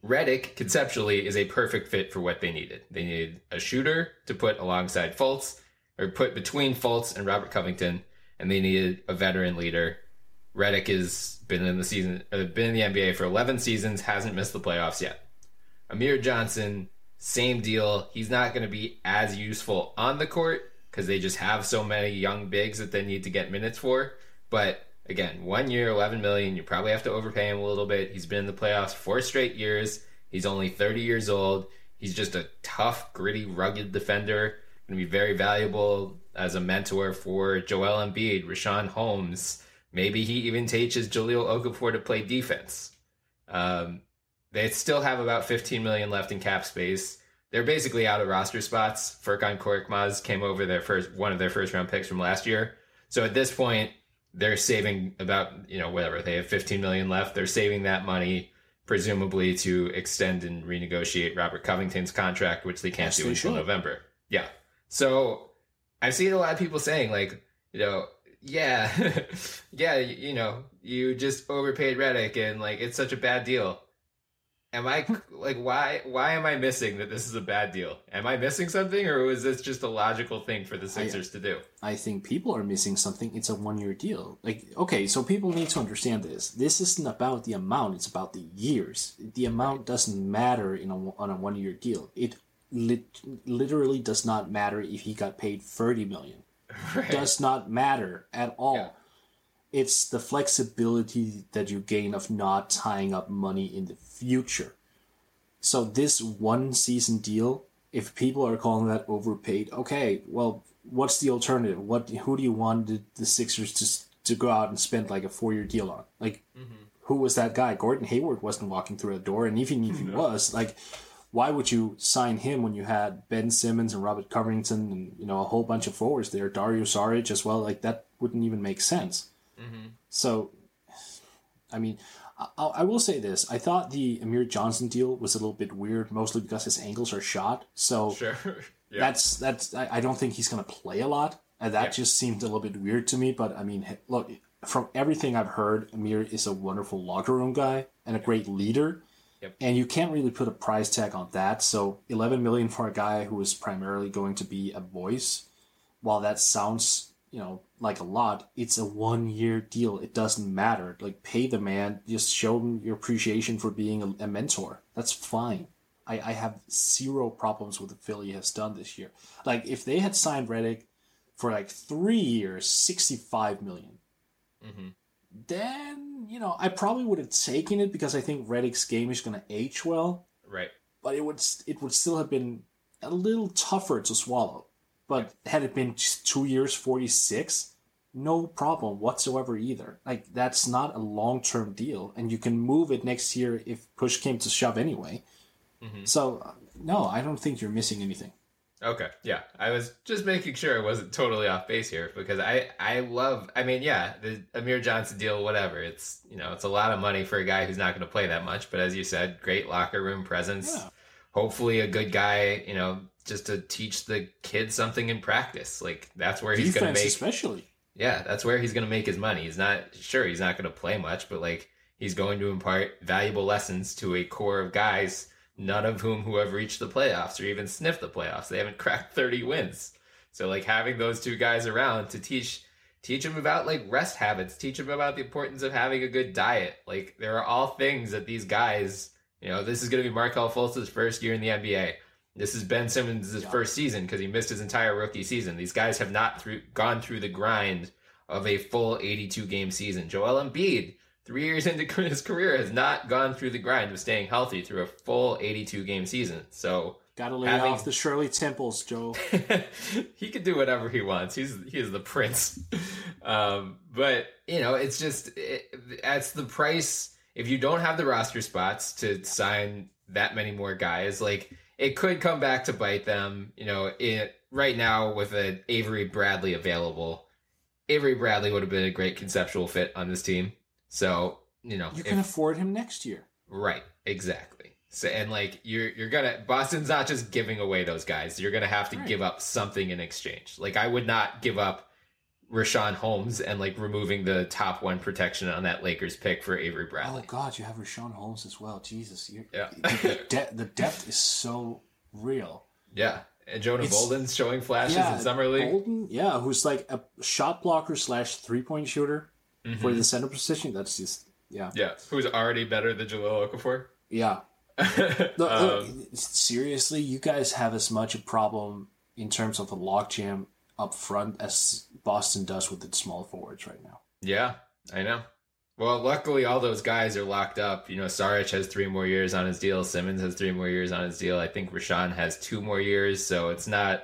Redick, conceptually, is a perfect fit for what they needed. They needed a shooter to put alongside Fultz, or put between Fultz and Robert Covington, and they needed a veteran leader. Redick has been in the season, uh, been in the NBA for 11 seasons, hasn't missed the playoffs yet. Amir Johnson, same deal. He's not going to be as useful on the court because they just have so many young bigs that they need to get minutes for. But again, one year, 11 million. You probably have to overpay him a little bit. He's been in the playoffs four straight years. He's only 30 years old. He's just a tough, gritty, rugged defender. Going to be very valuable as a mentor for Joel Embiid, Richaun Holmes. Maybe he even teaches Jahlil Okafor to play defense. Um, they still have about 15 million left in cap space. They're basically out of roster spots. Furkan Korkmaz came over their first one of their first round picks from last year. So at this point, they're saving about you know whatever they have 15 million left. They're saving that money presumably to extend and renegotiate Robert Covington's contract, which they can't Yes, do until. November. Yeah. So I've seen a lot of people saying like, you know, yeah, yeah, you know, you just overpaid Redick and like it's such a bad deal. Am I like why why am I missing that this is a bad deal? Am I missing something or was this just a logical thing for the Sixers to do? I think people are missing something. It's a one year deal. Like, okay, so people need to understand this. This isn't about the amount, it's about the years. The amount doesn't matter in a, on a one year deal. It lit, literally does not matter if he got paid 30 million. Right. Does not matter at all. Yeah. It's the flexibility that you gain of not tying up money in the future. So this one season deal, if people are calling that overpaid, okay, well, what's the alternative? What who do you want the, the Sixers to to go out and spend like a four year deal on? Like, mm-hmm. who was that guy? Gordon Hayward wasn't walking through a door, and even if he was, like, why would you sign him when you had Ben Simmons and Robert Covington and you know a whole bunch of forwards there, Dario Saric as well? Like that wouldn't even make sense. Mm-hmm. So, I mean, I, I will say this: I thought the Amir Johnson deal was a little bit weird, mostly because his ankles are shot. So Sure. yeah. that's that's I, I don't think he's going to play a lot, and that Yeah. just seemed a little bit weird to me. But I mean, look, from everything I've heard, Amir is a wonderful locker room guy and a great leader. Yep. And you can't really put a price tag on that. So 11 million for a guy who is primarily going to be a voice, while that sounds, you know, like a lot, it's a one year deal. It doesn't matter. Like pay the man, just show him your appreciation for being a, a mentor. That's fine. I, I have zero problems with what Philly has done this year. Like if they had signed Redick for like three years, sixty-five million, mm-hmm. Then you know I probably would have taken it because I think Redick's game is going to age well. right. But it would it would still have been a little tougher to swallow. But had it been two years, forty-six, no problem whatsoever either. Like that's not a long-term deal, and you can move it next year if push came to shove anyway. So uh, no, I don't think you're missing anything. Okay, yeah. I was just making sure I wasn't totally off base here because I I love. I mean, yeah, the Amir Johnson deal, whatever. It's you know, it's a lot of money for a guy who's not going to play that much. But as you said, great locker room presence. Yeah. Hopefully, a good guy. You know, just to teach the kids something in practice. Like that's where he's going to make. especially. Yeah, that's where he's going to make his money. He's not sure he's not going to play much, but like he's going to impart valuable lessons to a core of guys, none of whom who have reached the playoffs or even sniffed the playoffs. They haven't cracked 30 wins. So like having those two guys around to teach teach them about like rest habits, teach them about the importance of having a good diet. Like there are all things that these guys, you know, this is going to be Markelle Fultz's first year in the NBA. This is Ben Simmons' first season because he missed his entire rookie season. These guys have not through, gone through the grind of a full 82 game season. Joel Embiid, three years into his career, has not gone through the grind of staying healthy through a full 82 game season. So Gotta lay Having- off the Shirley Temples, Joe. he can do whatever he wants. He's he is the prince. Um, but you know, it's just it, that's the price. If you don't have the roster spots to sign that many more guys, like it could come back to bite them. You know, it right now with an Avery Bradley available, Avery Bradley would have been a great conceptual fit on this team. So you know, You if- can afford him next year. Right, exactly. So and like you're you're gonna Boston's not just giving away those guys. You're gonna have to Right. give up something in exchange. Like I would not give up Richaun Holmes and like removing the top one protection on that Lakers pick for Avery Bradley. Oh Bradley. God, you have Richaun Holmes as well. Jesus, Yeah. the, de- the depth is so real. Yeah. And Jonah It's- Bolden's showing flashes in summer league. Bolden, yeah, who's like a shot blocker slash three point shooter Mm-hmm. for the center position. That's just yeah, Yeah. Who's already better than Jahlil Okafor? yeah. Look, look, Um, seriously, you guys have as much a problem in terms of a logjam up front as Boston does with its small forwards right now. Yeah, I know. Well, luckily all those guys are locked up. You know, Saric has three more years on his deal. Simmons has three more years on his deal. I think Richaun has two more years, so it's not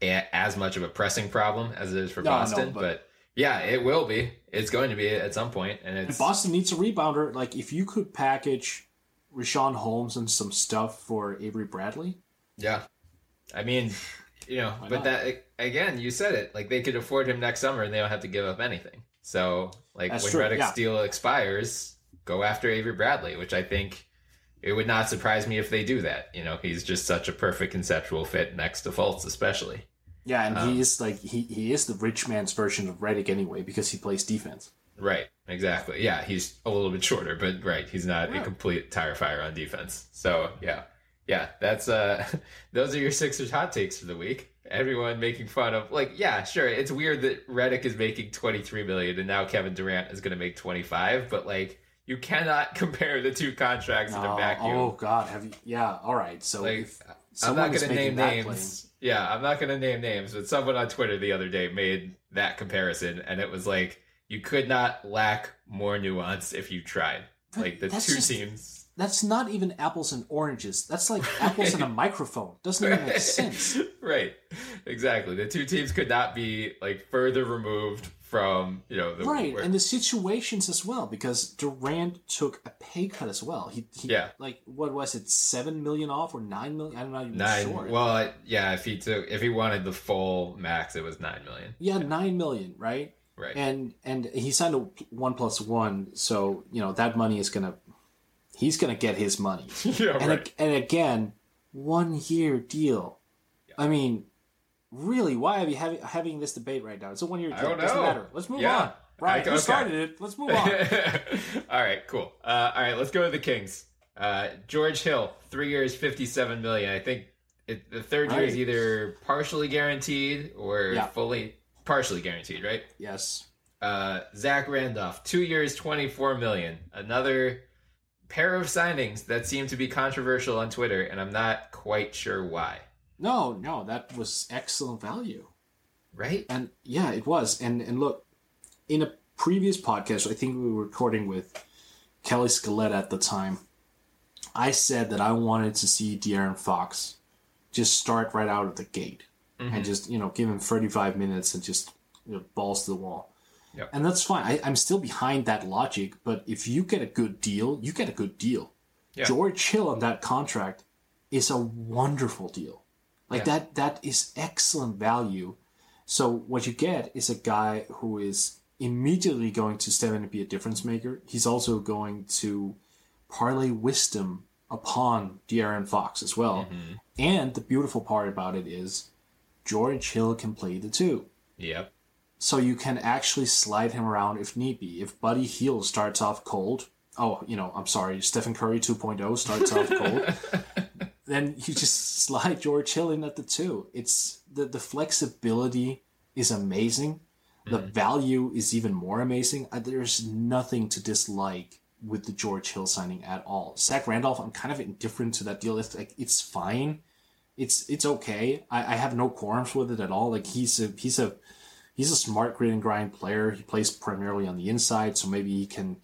a- as much of a pressing problem as it is for No, no, Boston. but- but, yeah, it will be. It's going to be at some point, and And it's Boston needs a rebounder. Like if you could package Richaun Holmes and some stuff for Avery Bradley, yeah. I mean, you know, Why but not? that again, you said it. Like they could afford him next summer, and they don't have to give up anything. So, like That's when true, Redick's yeah. deal expires, go after Avery Bradley, which I think it would not surprise me if they do that. You know, he's just such a perfect conceptual fit next to Fultz, especially. Yeah, and Um, he is like he, he is the rich man's version of Redick anyway because he plays defense. Right, exactly. Yeah, he's a little bit shorter, but right, he's not a complete tire fire on defense. So yeah, yeah, that's uh, those are your Sixers hot takes for the week. Everyone making fun of like, yeah, sure, it's weird that Redick is making twenty three million and now Kevin Durant is going to make twenty five, but like, you cannot compare the two contracts in a vacuum. oh God, have you? Yeah, all right. So Like, if I'm not going to name names. Yeah, I'm not going to name names, but someone on Twitter the other day made that comparison, and it was like you could not lack more nuance if you tried. But Like the two just- teams. that's not even apples and oranges. That's like apples and a microphone. Doesn't even make sense. right, exactly. The two teams could not be like further removed from you know the Right, where- and the situations as well, because Durant took a pay cut as well. He, he Yeah. like what was it, seven million off or nine million? I'm not even nine. sure. Well, I- yeah, if he took if he wanted the full max, it was nine million. yeah, nine million, right? Right. And and he signed a one plus one, so you know that money is gonna, he's gonna get his money. yeah, and right. ag- and again, one year deal. I mean, really, why are you having having this debate right now? It's a one year deal. Doesn't matter. Let's move Yeah. on. Right, I- you started it. Let's move on. all right, cool. Uh, all right, let's go to the Kings. Uh, George Hill, three years, fifty-seven million. I think it, the third year is either partially guaranteed or Yeah. fully partially guaranteed, right? yes. Uh, Zach Randolph, two years, twenty-four million. Another pair of signings that seem to be controversial on Twitter, and I'm not quite sure why. No, no, that was excellent value. Right? And yeah, it was. And and look, in a previous podcast, I think we were recording with Kelly Scaletta at the time. I said that I wanted to see De'Aaron Fox just start right out of the gate and mm-hmm. just you know give him 35 minutes and just you know, balls to the wall. Yep. And that's fine. I, I'm still behind that logic, but if you get a good deal, you get a good deal. Yeah. George Hill on that contract is a wonderful deal. Like Yeah. that that is excellent value. So what you get is a guy who is immediately going to step in and be a difference maker. He's also going to parlay wisdom upon De'Aaron Fox as well. Mm-hmm. And the beautiful part about it is George Hill can play the two. Yep. So you can actually slide him around if need be. If Buddy Hield starts off cold, oh, you know, I'm sorry, Stephen Curry 2.0 starts off cold, then you just slide George Hill in at the two. It's the the flexibility is amazing. The mm-hmm. value is even more amazing. There's nothing to dislike with the George Hill signing at all. Zach Randolph, I'm kind of indifferent to that deal. It's like it's fine. It's it's okay. I, I have no qualms with it at all. Like he's a he's a he's a smart grit and grind player. He plays primarily on the inside, so maybe he can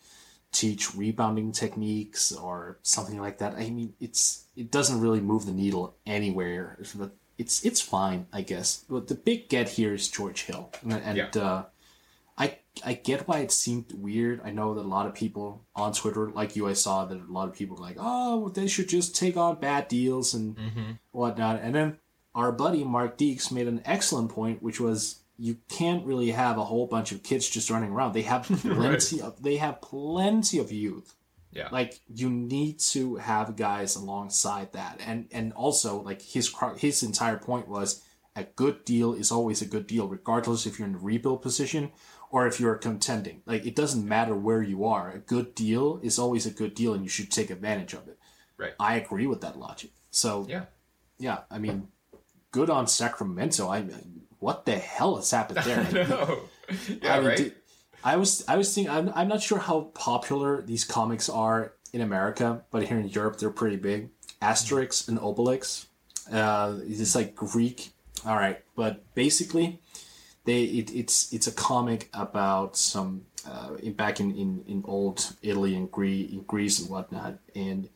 teach rebounding techniques or something like that. I mean, it's it doesn't really move the needle anywhere. But it's it's fine, I guess. But the big get here is George Hill, and, and Yeah. uh, I I get why it seemed weird. I know that a lot of people on Twitter, like you, I saw that a lot of people were like, "Oh, they should just take on bad deals and whatnot." And then our buddy Mark Deeks made an excellent point, which was you can't really have a whole bunch of kids just running around. They have plenty of they have plenty of youth. Yeah. Like you need to have guys alongside that, and and also like his his entire point was a good deal is always a good deal, regardless if you're in a rebuild position or if you're contending. Like it doesn't matter where you are. A good deal is always a good deal, and you should take advantage of it. Right. I agree with that logic. So Yeah. yeah, I mean, good on Sacramento. I mean, what the hell has happened there? No. Yeah, I mean, right. di- I was I was thinking I'm, I'm not sure how popular these comics are in America, but here in Europe they're pretty big. Asterix and Obelix, uh, it's like Greek. All right, but basically, they it, it's it's a comic about some uh, in, back in, in, in old Italy and Greece, Greece and whatnot, and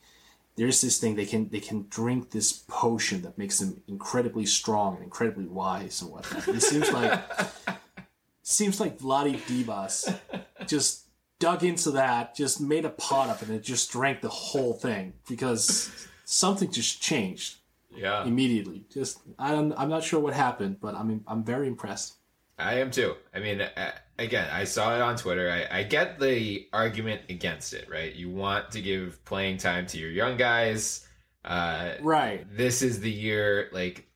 there's this thing they can they can drink this potion that makes them incredibly strong and incredibly wise and whatnot. It seems like seems like Vlade Divac just dug into that, just made a pot of it, and it just drank the whole thing because something just changed Yeah. immediately. Just I don't, I'm not sure what happened, but I'm I'm very impressed. I am too. I mean, uh, again, I saw it on Twitter. I, I get the argument against it, right? You want to give playing time to your young guys. Uh, Right. this is the year, like,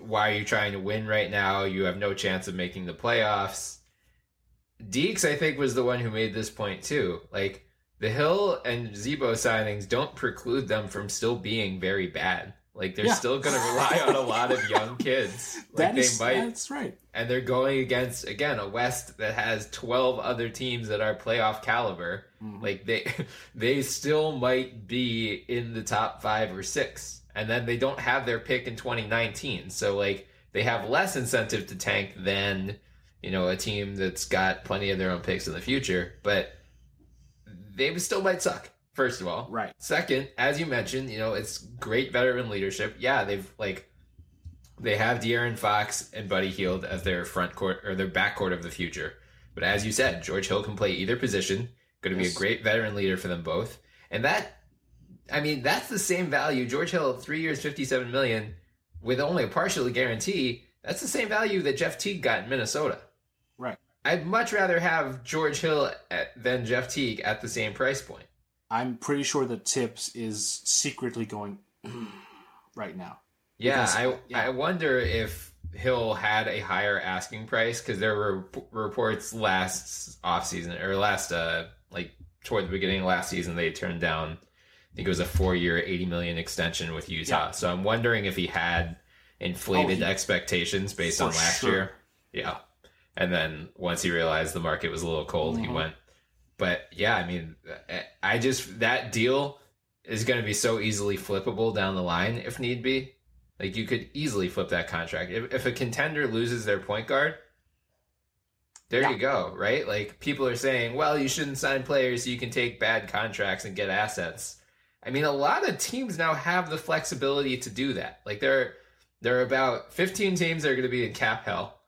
why are you trying to win right now? You have no chance of making the playoffs. Deeks, I think, was the one who made this point too. Like, the Hill and Z-Bo signings don't preclude them from still being very bad. Like, they're Yeah. still going to rely on a lot of young kids. Like, That they is might that's right. and they're going against again a West that has 12 other teams that are playoff caliber. Mm-hmm. Like they they still might be in the top 5 or 6. And then they don't have their pick in 2019. So like they have less incentive to tank than, you know, a team that's got plenty of their own picks in the future, but they still might suck. First of all, Right. Second, as you mentioned, you know it's great veteran leadership. Yeah, they've like they have De'Aaron Fox and Buddy Hield as their front court or their backcourt of the future. But as you said, George Hill can play either position. Going to be a great veteran leader for them both. And that, I mean, that's the same value. George Hill, three years, fifty-seven million, with only a partial guarantee. That's the same value that Jeff Teague got in Minnesota. Right. I'd much rather have George Hill at, than Jeff Teague at the same price point. I'm pretty sure that Thibs is secretly going right now. Yeah, Because- I yeah. I wonder if Hill had a higher asking price because there were reports last offseason or last uh like toward the beginning of last season they turned down I think it was a four year eighty million extension with Utah. Yeah. So I'm wondering if he had inflated Oh, he- expectations based on last sure. year. Yeah. And then once he realized the market was a little cold, he Mhm. went. But yeah, I mean, I- just that deal is going to be so easily flippable down the line if need be. Like you could easily flip that contract if, if a contender loses their point guard. There Yeah. you go, right? Like people are saying, well, you shouldn't sign players so you can take bad contracts and get assets. I mean, a lot of teams now have the flexibility to do that. Like there, there are about 15 teams that are going to be in cap hell,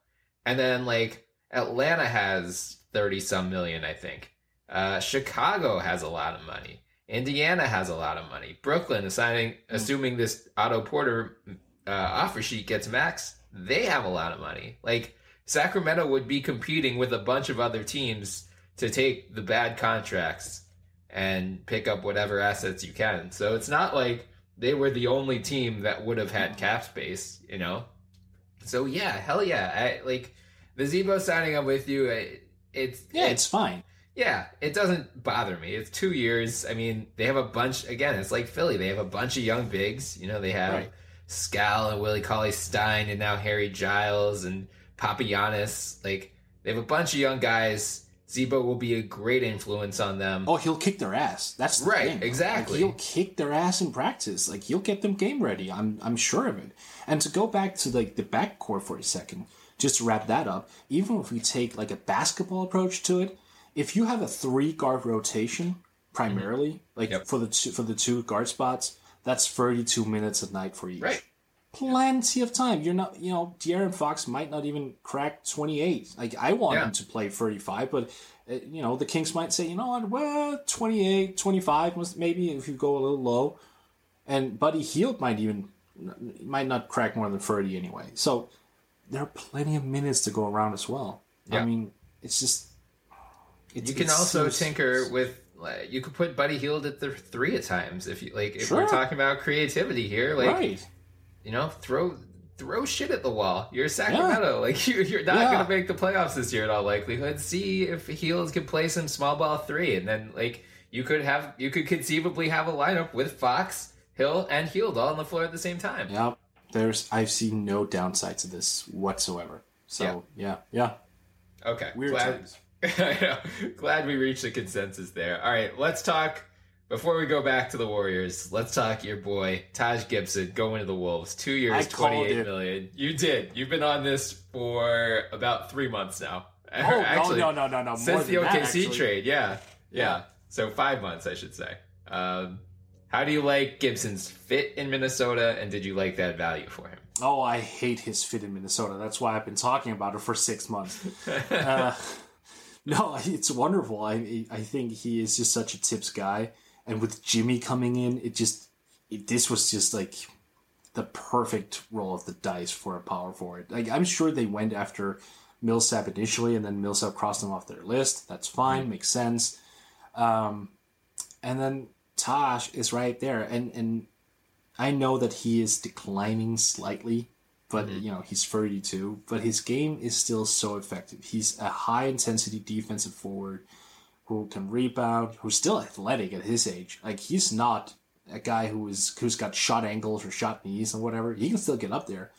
and then like Atlanta has 30 some million, I think. Uh, Chicago has a lot of money. Indiana has a lot of money. Brooklyn is signing, assuming this Otto Porter uh, offer sheet gets max, they have a lot of money. Like Sacramento would be competing with a bunch of other teams to take the bad contracts and pick up whatever assets you can. So it's not like they were the only team that would have had cap space, you know. So yeah, hell yeah, I like the Z-Bo signing. I'm with you. I, it's Yeah, it's fine. Yeah, it doesn't bother me. It's two years. I mean, they have a bunch. Again, it's like Philly. They have a bunch of young bigs. You know, they have Right. Skal and Willie Cauley Stein, and now Harry Giles and Papagiannis. Like they have a bunch of young guys. Z-Bo will be a great influence on them. Oh, he'll kick their ass. That's the Right, thing. exactly. Like, he'll kick their ass in practice. Like he'll get them game ready. I'm I'm sure of it. And to go back to like the backcourt for a second, just to wrap that up. Even if we take like a basketball approach to it, if you have a three guard rotation, primarily. Like Yep. for the two, for the two guard spots, that's 32 minutes a night for each. Right. Plenty of time. You're not, you know, De'Aaron Fox might not even crack 28. Like I want Yeah. him to play 35, but uh, you know, the Kings might say, you know what, well, 28, 25 was maybe if you go a little low. And Buddy Hield might even might not crack more than 30 anyway. So there are plenty of minutes to go around as well. Yeah. I mean, it's just it's, You can also seems- tinker with. like, You could put Buddy Hield at the three at times if you like. If we're talking about creativity here, like right. you know, throw throw shit at the wall. You're Sacramento, like you, you're not Yeah. gonna make the playoffs this year in all likelihood. See if Heels can play some small ball three, and then like you could have you could conceivably have a lineup with Fox, Hill, and Hield all on the floor at the same time. Yep. There's I've seen no downside to this whatsoever. So yeah, yeah. Okay, Weird glad, times. I know. glad we reached a consensus there. All right, let's talk. Before we go back to the Warriors, let's talk your boy Taj Gibson going to the Wolves. Two years, twenty-eight You did. You've been on this for about three months now. Oh no, no, no, no, no. More since the that, OKC actually. trade. Yeah. yeah, Yeah. So five months, I should say. Um, how do you like Gibson's fit in Minnesota, and did you like that value for him? Oh, I hate his fit in Minnesota. That's why I've been talking about it for six months. uh, no, it's wonderful. I I think he is just such a Thibs guy, and with Jimmy coming in, it just it, this was just like the perfect roll of the dice for a power forward. Like I'm sure they went after Millsap initially, and then Millsap crossed them off their list. That's fine, makes sense. Um, and then Taj is right there, and and I know that he is declining slightly, but mm-hmm. you know he's 32. But his game is still so effective. He's a high intensity defensive forward who can rebound, who's still athletic at his age. Like he's not a guy who is who's got shot angles or shot knees and whatever. He can still get up there.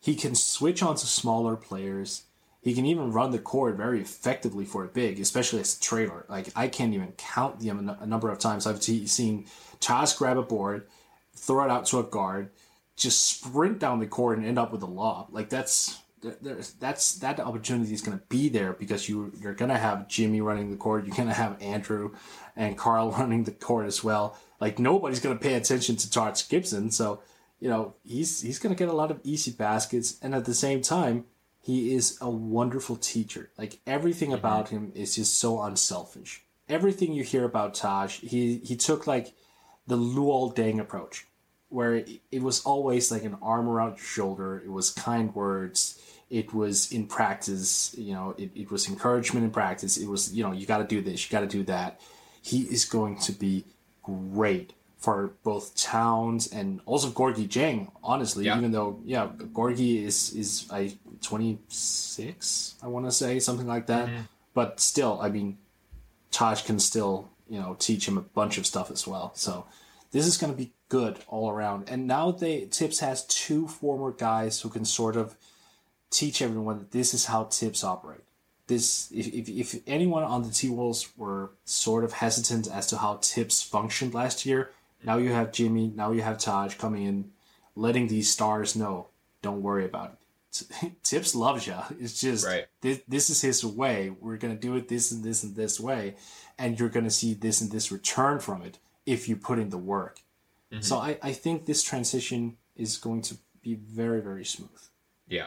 He can switch onto smaller players. He can even run the court very effectively for a big, especially as a trailer. Like I can't even count the number of times I've seen Chaz grab a board, throw it out to a guard, just sprint down the court and end up with a lob. Like that's there's that's that opportunity is going to be there because you you're going to have Jimmy running the court, you're going to have Andrew and Karl running the court as well. Like nobody's going to pay attention to Taj Gibson, so you know he's he's going to get a lot of easy baskets, and at the same time he is a wonderful teacher. Like everything mm-hmm. about him is just so unselfish. Everything you hear about Taj, he he took like the Luol Deng approach, where it, it was always like an arm around your shoulder. It was kind words. It was in practice, you know, it, it was encouragement in practice. It was, you know, you got to do this, you got to do that. He is going to be great for both Towns and also Gorgui Dieng, honestly, Yeah. even though, yeah, Gorgui is, is I 26, I want to say, something like that. Mm-hmm. But still, I mean, Taj can still, you know, teach him a bunch of stuff as well. So this is going to be good all around. And now they Thibs has two former guys who can sort of teach everyone that this is how Thibs operate. This, if, if, if anyone on the T Wolves were sort of hesitant as to how Thibs functioned last year, now you have Jimmy, now you have Taj coming in, letting these stars know, don't worry about it. Thibs loves you. It's just Right. this, this is his way. We're gonna do it this and this and this way, and you're gonna see this and this return from it if you put in the work. So I, I think this transition is going to be very very smooth. Yeah.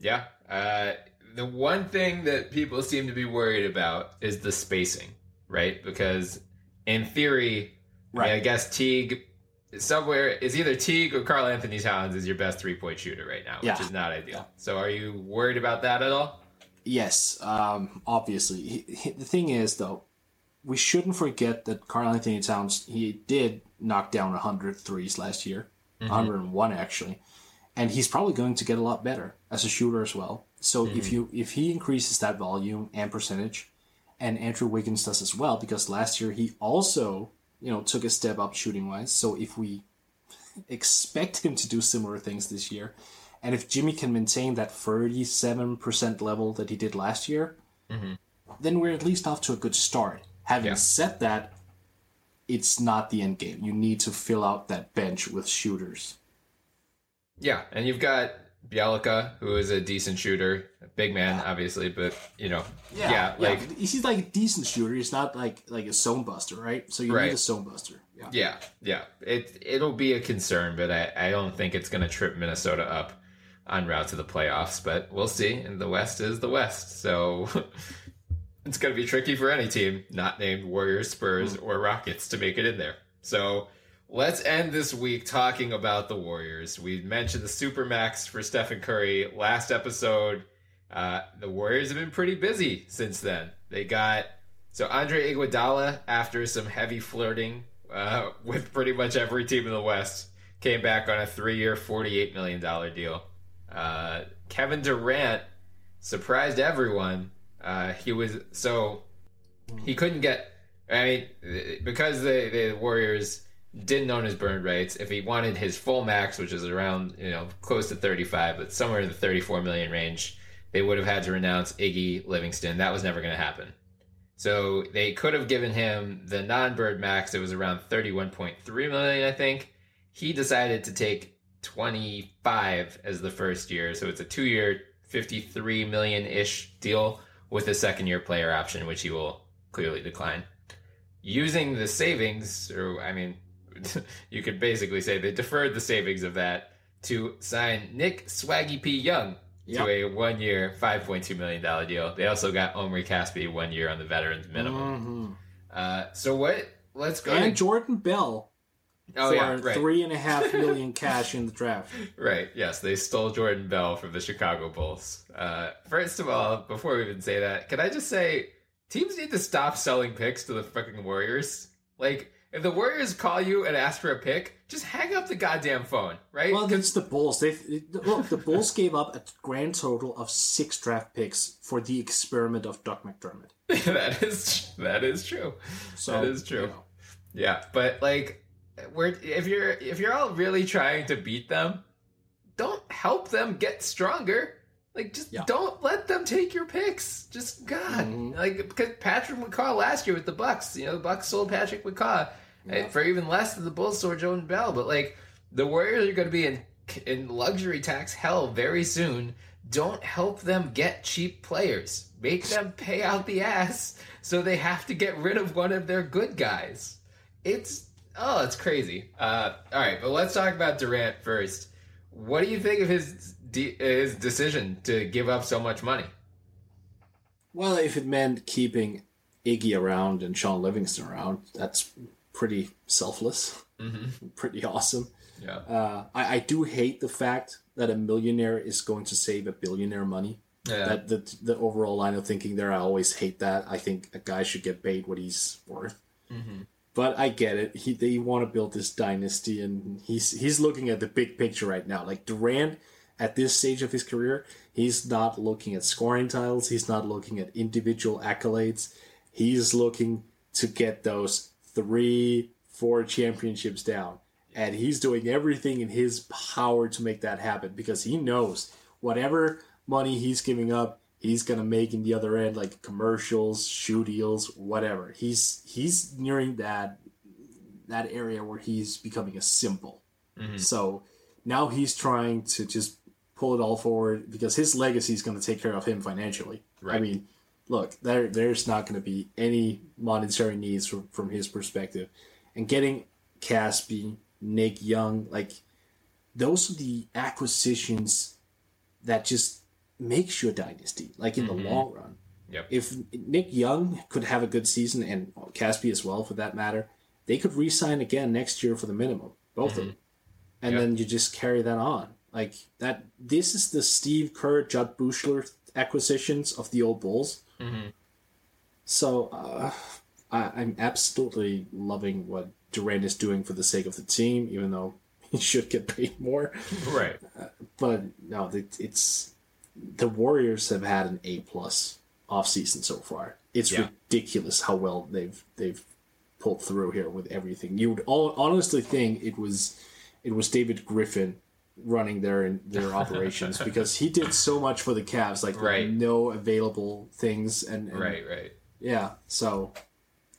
Yeah. Uh, the one thing that people seem to be worried about is the spacing, right? Because in theory, I, mean, I guess Teague somewhere is either Teague or Karl-Anthony Towns is your best three point shooter right now, which is not ideal. So are you worried about that at all? Yes, um, obviously. He, he- the thing is, though, we shouldn't forget that Karl-Anthony Towns he did knock down 100 threes last year, mm-hmm. 101 actually, and he's probably going to get a lot better as a shooter as well. So if mm-hmm. you if he increases that volume and percentage, and Andrew Wiggins does as well, because last year he also you know took a step up shooting wise. So if we expect him to do similar things this year. And if Jimmy can maintain that 37% level that he did last year, mm-hmm. then we're at least off to a good start. Having Yeah. said that, it's not the end game. You need to fill out that bench with shooters. Yeah, and you've got Bjelica, who is a decent shooter, big man, obviously, but you know, yeah, like he's like a decent shooter. He's not like like a zone buster, right? So you Right. need a zone buster. Yeah. yeah, yeah. It it'll be a concern, but I I don't think it's going to trip Minnesota up on route to the playoffs. But we'll see. And the West is the West, so. It's going to be tricky for any team not named Warriors, Spurs, or Rockets to make it in there. So let's end this week talking about the Warriors. We mentioned the Supermax for Stephen Curry last episode. Uh, the Warriors have been pretty busy since then. They got so Andre Iguodala, after some heavy flirting uh, with pretty much every team in the West, came back on a three-year, forty-eight million dollar deal. Uh, Kevin Durant surprised everyone. Uh, he was so he couldn't get. I mean, because the the Warriors didn't own his Bird rights. If he wanted his full max, which is around you know close to thirty five, but somewhere in the thirty four million range, they would have had to renounce Iggy Livingston. That was never going to happen. So they could have given him the non bird max. It was around thirty one point three million, I think. He decided to take twenty five as the first year, so it's a two year, fifty three million ish deal with a second year player option, which he will clearly decline. Using the savings, or I mean, you could basically say they deferred the savings of that to sign Nick Swaggy P. Young Yep. to a one year, $5.2 million deal. They also got Omri Casspi one year on the veterans minimum. Mhm. Uh, so what? Let's go. And to, Jordan Bell oh, for yeah, right. three and a half million cash in the draft. Right. Yes, they stole Jordan Bell from the Chicago Bulls. Uh, first of all, before we even say that, can I just say teams need to stop selling picks to the fucking Warriors? Like, if the Warriors call you and ask for a pick, just hang up the goddamn phone, right? Well, it's the Bulls. They look. The Bulls gave up a grand total of six draft picks for the experiment of Doug McDermott. that is that is true. So that is true. you know. Yeah, but like, we're if you're if you're all really trying to beat them, don't help them get stronger. Like, just Yeah. don't let them take your picks. Just God, Mhm. like because Patrick McCaw last year with the Bucks, you know, the Bucks sold Patrick McCaw uh, for even less than the Bulls sold Jordan Bell. But like, the Warriors are going to be in in luxury tax hell very soon. Don't help them get cheap players. Make them pay out the ass so they have to get rid of one of their good guys. It's oh, it's crazy. Uh, all right, but let's talk about Durant first. What do you think of his de- his decision to give up so much money? Well, if it meant keeping Iggy around and Shaun Livingston around, that's pretty selfless. Mm-hmm. Pretty awesome. Yeah, Uh, I, I do hate the fact that a millionaire is going to save a billionaire money. yeah, That the the overall line of thinking there, I always hate that. I think a guy should get paid what he's worth. But I get it. He they want to build this dynasty, and he's he's looking at the big picture right now. Like Durant, at this stage of his career, he's not looking at scoring titles. He's not looking at individual accolades. He's looking to get those three, four championships down, and he's doing everything in his power to make that happen because he knows whatever money he's giving up, he's gonna make in the other end, like commercials, shoe deals, whatever. He's he's nearing that that area where he's becoming a symbol. Mm-hmm. So now he's trying to just pull it all forward because his legacy is going to take care of him financially. I mean, look, there there's not going to be any monetary needs from, from his perspective, and getting Casspi, Nick Young, like those are the acquisitions that just makes your dynasty, like in the mm-hmm. long run. Yep. If Nick Young could have a good season and Casspi as well, for that matter, they could re-sign again next year for the minimum, both of mm-hmm. them, and Yep. then you just carry that on like that. This is the Steve Kerr, Jud Buechler acquisitions of the old Bulls. Mm-hmm. So uh, I, I'm absolutely loving what Durant is doing for the sake of the team, even though he should get paid more. right. Uh, but no, it, it's the Warriors have had an A plus offseason so far. It's Yeah. ridiculous how well they've they've pulled through here with everything. You would all, honestly think it was it was David Griffin running their their operations because he did so much for the Cavs, like Right. no available things and, and Right. Right. yeah, so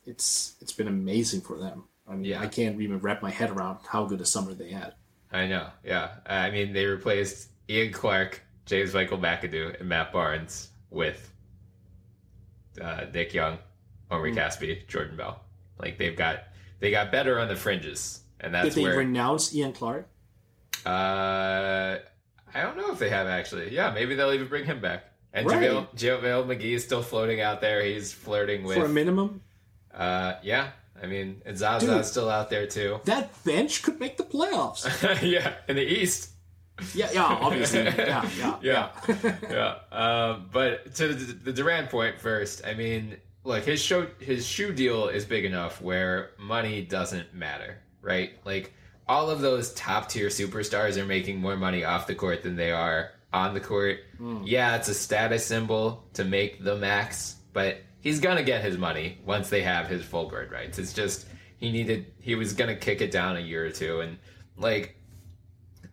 it's it's been amazing for them. I mean, Yeah. I can't even wrap my head around how good a summer they had. I know. Yeah. I mean, they replaced Ian Clark, James Michael McAdoo, and Matt Barnes with uh, Nick Young, Omri Hmm. Casspi, Jordan Bell. Like they've got they got better on the fringes, and that's Did they where. renounce Ian Clark? uh, I don't know if they have actually. Yeah, maybe they'll even bring him back. And Right. JaVale, JaVale McGee is still floating out there. He's flirting with. For a minimum? uh, yeah, I mean, and Zaza's Dude. still out there too. That bench could make the playoffs. yeah, in the East. Yeah, yeah, obviously. Yeah, yeah. yeah, yeah. Um, but to the, the Durant point first, I mean, look, his show, his shoe deal is big enough where money doesn't matter, right? Like all of those top tier superstars are making more money off the court than they are on the court. Yeah, it's a status symbol to make the max, but he's gonna get his money once they have his full bird rights. It's just he needed he was gonna kick it down a year or two, and like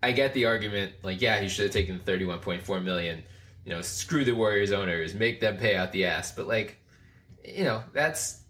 I get the argument, like, yeah, he should have taken the thirty-one point four million. You know, screw the Warriors owners, make them pay out the ass. But like, you know, that's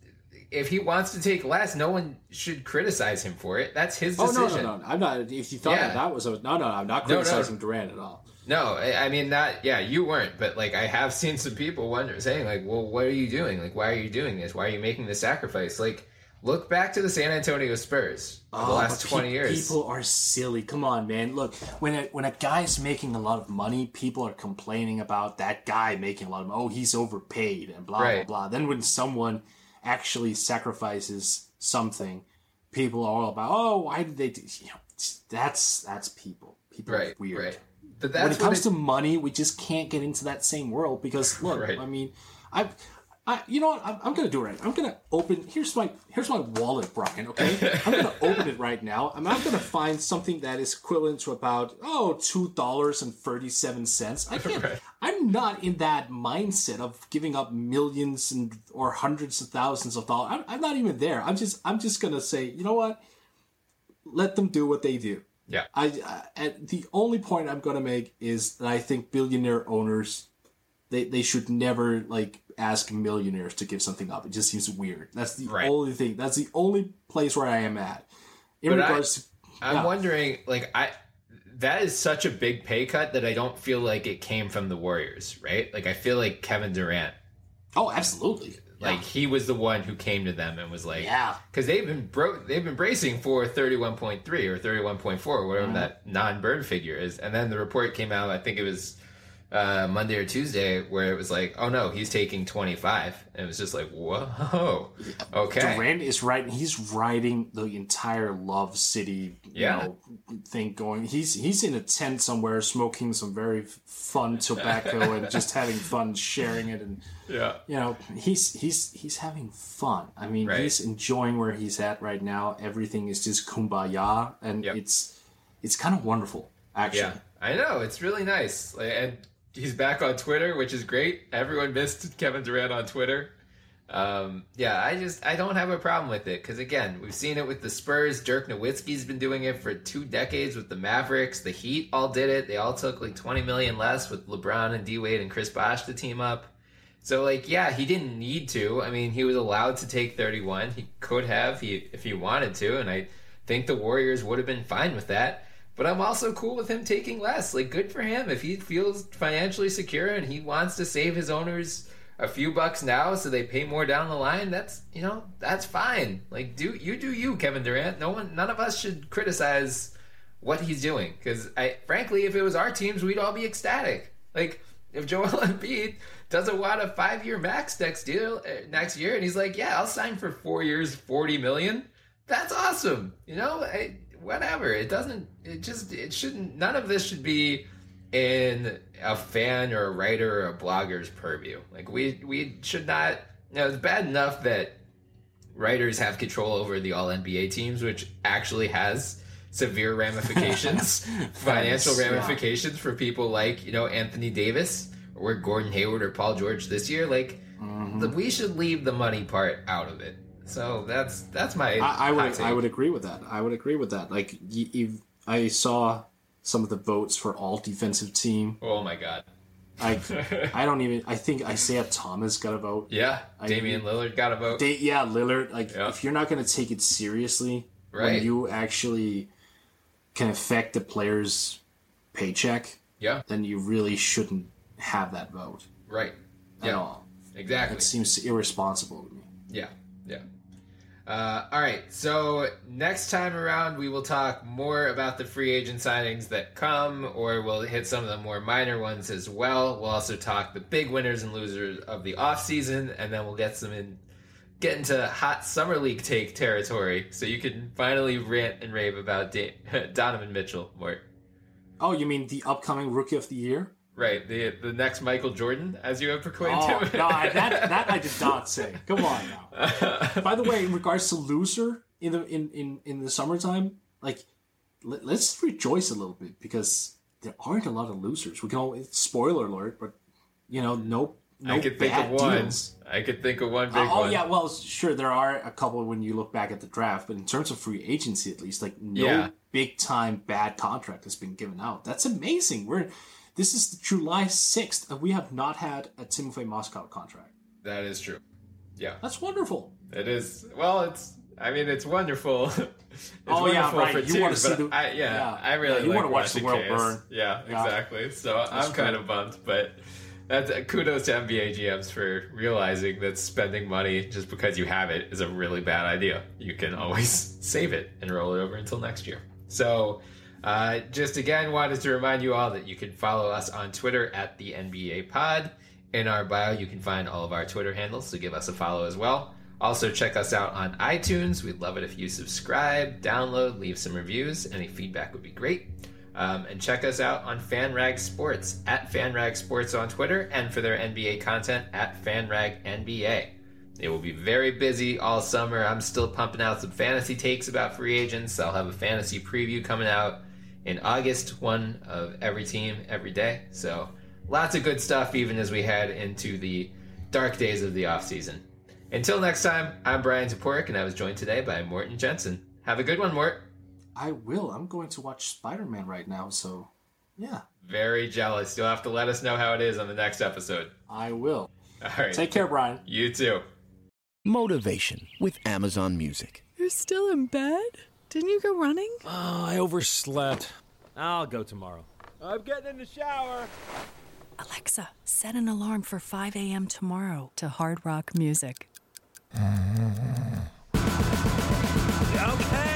if he wants to take less, no one should criticize him for it. That's his decision. Oh no, no, no! I'm not. If you thought Yeah. that, was a, no, no, I'm not No, no. criticizing Durant at all. No, I I mean that. Yeah, you weren't, but like I have seen some people wonder, saying like, "Well, what are you doing? Like, why are you doing this? Why are you making this sacrifice?" Like, look back to the San Antonio Spurs the Oh, last twenty pe- years. People are silly. Come on, man. Look, when a, when a guy's making a lot of money, people are complaining about that guy making a lot of money. Oh, he's overpaid and blah Right. blah blah. Then when someone actually sacrifices something, people are all about, oh, why did they do? You know, that's that's people. People right, are weird. right. But that's when it comes it- to money, we just can't get into that same world because look, Right. I mean, I, I, you know what? I'm, I'm gonna do it right. I'm gonna open. Here's my here's my wallet, Bryan. Okay, I'm gonna open it right now. I'm not gonna find something that is equivalent to about oh two dollars and thirty seven cents. I can't. Right. I'm not in that mindset of giving up millions and or hundreds of thousands of dollars. I'm, I'm not even there. I'm just I'm just gonna say, you know what? Let them do what they do. yeah, I, I the only point I'm gonna make is that I think billionaire owners they they should never like ask millionaires to give something up. It just seems weird. That's the Right. only thing. That's the only place where I am at. In But I- regards to I'm Yeah. wondering, like, I that is such a big pay cut that I don't feel like it came from the Warriors, right? Like, I feel like Kevin Durant, Oh, absolutely. like, Yeah. he was the one who came to them and was like, Yeah. because they've been bro- they've been bracing for 31.3 or 31.4, whatever Mm-hmm. that non-bird figure is, and then the report came out. I think it was. Uh, Monday or Tuesday, where it was like, oh no, he's taking 25. And it was just like, whoa, okay. Durant is right. He's riding the entire Love City, you Yeah. know, thing going. He's he's in a tent somewhere, smoking some very fun tobacco and just having fun sharing it and Yeah. you know he's he's he's having fun i mean Right. he's enjoying where he's at right now everything is just kumbaya and Yep. it's it's kind of wonderful actually Yeah, I know. It's really nice. Like, and he's back on Twitter, which is great. Everyone missed Kevin Durant on Twitter. Um, yeah, I just I don't have a problem with it because again, we've seen it with the Spurs. Dirk Nowitzki's been doing it for two decades with the Mavericks. The Heat all did it. They all took like twenty million less with LeBron and D Wade and Chris Bosh to team up. So like, yeah, he didn't need to. I mean, he was allowed to take 31. He could have he if he wanted to, and I think the Warriors would have been fine with that. But I'm also cool with him taking less. Like, good for him if he feels financially secure and he wants to save his owners a few bucks now so they pay more down the line. That's you know that's fine. Like, do you do you, Kevin Durant? No one, none of us should criticize what he's doing because I, frankly, if it was our teams, we'd all be ecstatic. Like, if Joel Embiid doesn't want a five-year max next deal uh, next year, and he's like, "Yeah, I'll sign for four years, forty million. That's awesome. You know, I, whatever. It doesn't. It just. It shouldn't. None of this should be in a fan or a writer or a blogger's purview. Like we we should not. You know, it's bad enough that writers have control over the all NBA teams, which actually has severe ramifications, financial yeah. ramifications for people like, you know, Anthony Davis or Gordon Hayward or Paul George this year. Like, Mm-hmm. the, we should leave the money part out of it. So that's that's my. I, I would. I would agree with that. I would agree with that. Like I saw some of the votes for all defensive team. Oh my god. I I don't even. I think Isaiah Thomas got a vote. Yeah, I- Damian Lillard got a vote. Yeah, Lillard. Like Yeah. if you're not going to take it seriously, Right. when you actually can affect the player's paycheck, Yeah. then you really shouldn't have that vote Right. at Yeah. all. Exactly. It seems irresponsible to me. Yeah, yeah. Uh, all right, so next time around, we will talk more about the free agent signings that come, or we'll hit some of the more minor ones as well. We'll also talk the big winners and losers of the offseason, and then we'll get some in, get into hot summer league take territory, so you can finally rant and rave about da- Donovan Mitchell, Mort. Oh, you mean the upcoming Rookie of the Year? Right, the the next Michael Jordan, as you have proclaimed Oh him. no, I- that that I did not say. Come on now. By the way, in regards to loser in the in in in the summertime, like let, let's rejoice a little bit because there aren't a lot of losers. We can all spoiler alert, but you know, no no I could think of one. deals. I could think of one big oh, oh one. yeah, well sure there are a couple when you look back at the draft, but in terms of free agency at least, like no Yeah. big time bad contract has been given out. That's amazing. We're this is July sixth, and we have not had a Timofey Mozgov contract. That is true. Yeah. That's wonderful. It is. Well, it's. I mean, it's wonderful. it's Oh, yeah, wonderful right. for You wanna see but the- I, yeah, yeah. I really Yeah, you like wanna watch the world chaos. burn. Yeah, Yeah. exactly. So I'm kind of bummed, but that's uh, kudos to NBA GMs for realizing that spending money just because you have it is a really bad idea. You can always save it and roll it over until next year. So. Uh, just again, wanted to remind you all that you can follow us on Twitter at the NBA Pod. In our bio, you can find all of our Twitter handles, so give us a follow as well. Also, check us out on iTunes. We'd love it if you subscribe, download, leave some reviews. Any feedback would be great. Um, and check us out on FanRag Sports at FanRag Sports on Twitter, and for their NBA content at FanRag NBA. It will be very busy all summer. I'm still pumping out some fantasy takes about free agents. I'll have a fantasy preview coming out in August, one of every team every day. So lots of good stuff, even as we head into the dark days of the offseason. Until next time, I'm Bryan Toporek, and I was joined today by Morten Jensen. Have a good one, Mort. I will. I'm going to watch Spider Man right now, so yeah, Very jealous. You'll have to let us know how it is on the next episode. I will. All right. Take care, Brian. You too. Motivation with Amazon Music. You're still in bed? Didn't you go running? Oh, I overslept. I'll go tomorrow. I'm getting in the shower. Alexa, set an alarm for 5 a.m. tomorrow to Hard Rock Music. Okay, I'm up.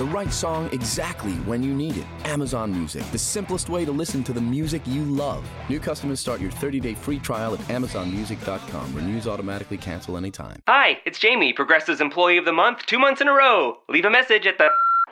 The right song exactly when you need it. Amazon Music, the simplest way to listen to the music you love. New customers start your 30-day free trial at amazonmusic.com. Renews automatically cancel anytime. Hi, it's Jamie, Progressive's Employee of the Month, two months in a row. Leave a message at the.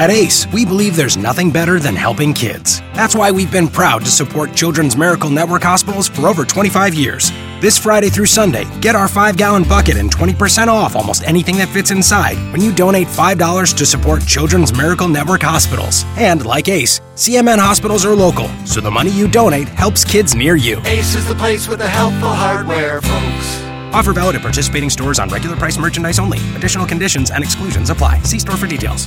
At ACE, we believe there's nothing better than helping kids. That's why we've been proud to support Children's Miracle Network hospitals for over 25 years. This Friday through Sunday, get our 5 gallon bucket and 20% off almost anything that fits inside when you donate $5 to support Children's Miracle Network hospitals. And like ACE, CMN hospitals are local, so the money you donate helps kids near you. Ace is the place with the helpful hardware, folks. Offer valid at participating stores on regular price merchandise only. Additional conditions and exclusions apply. See store for details.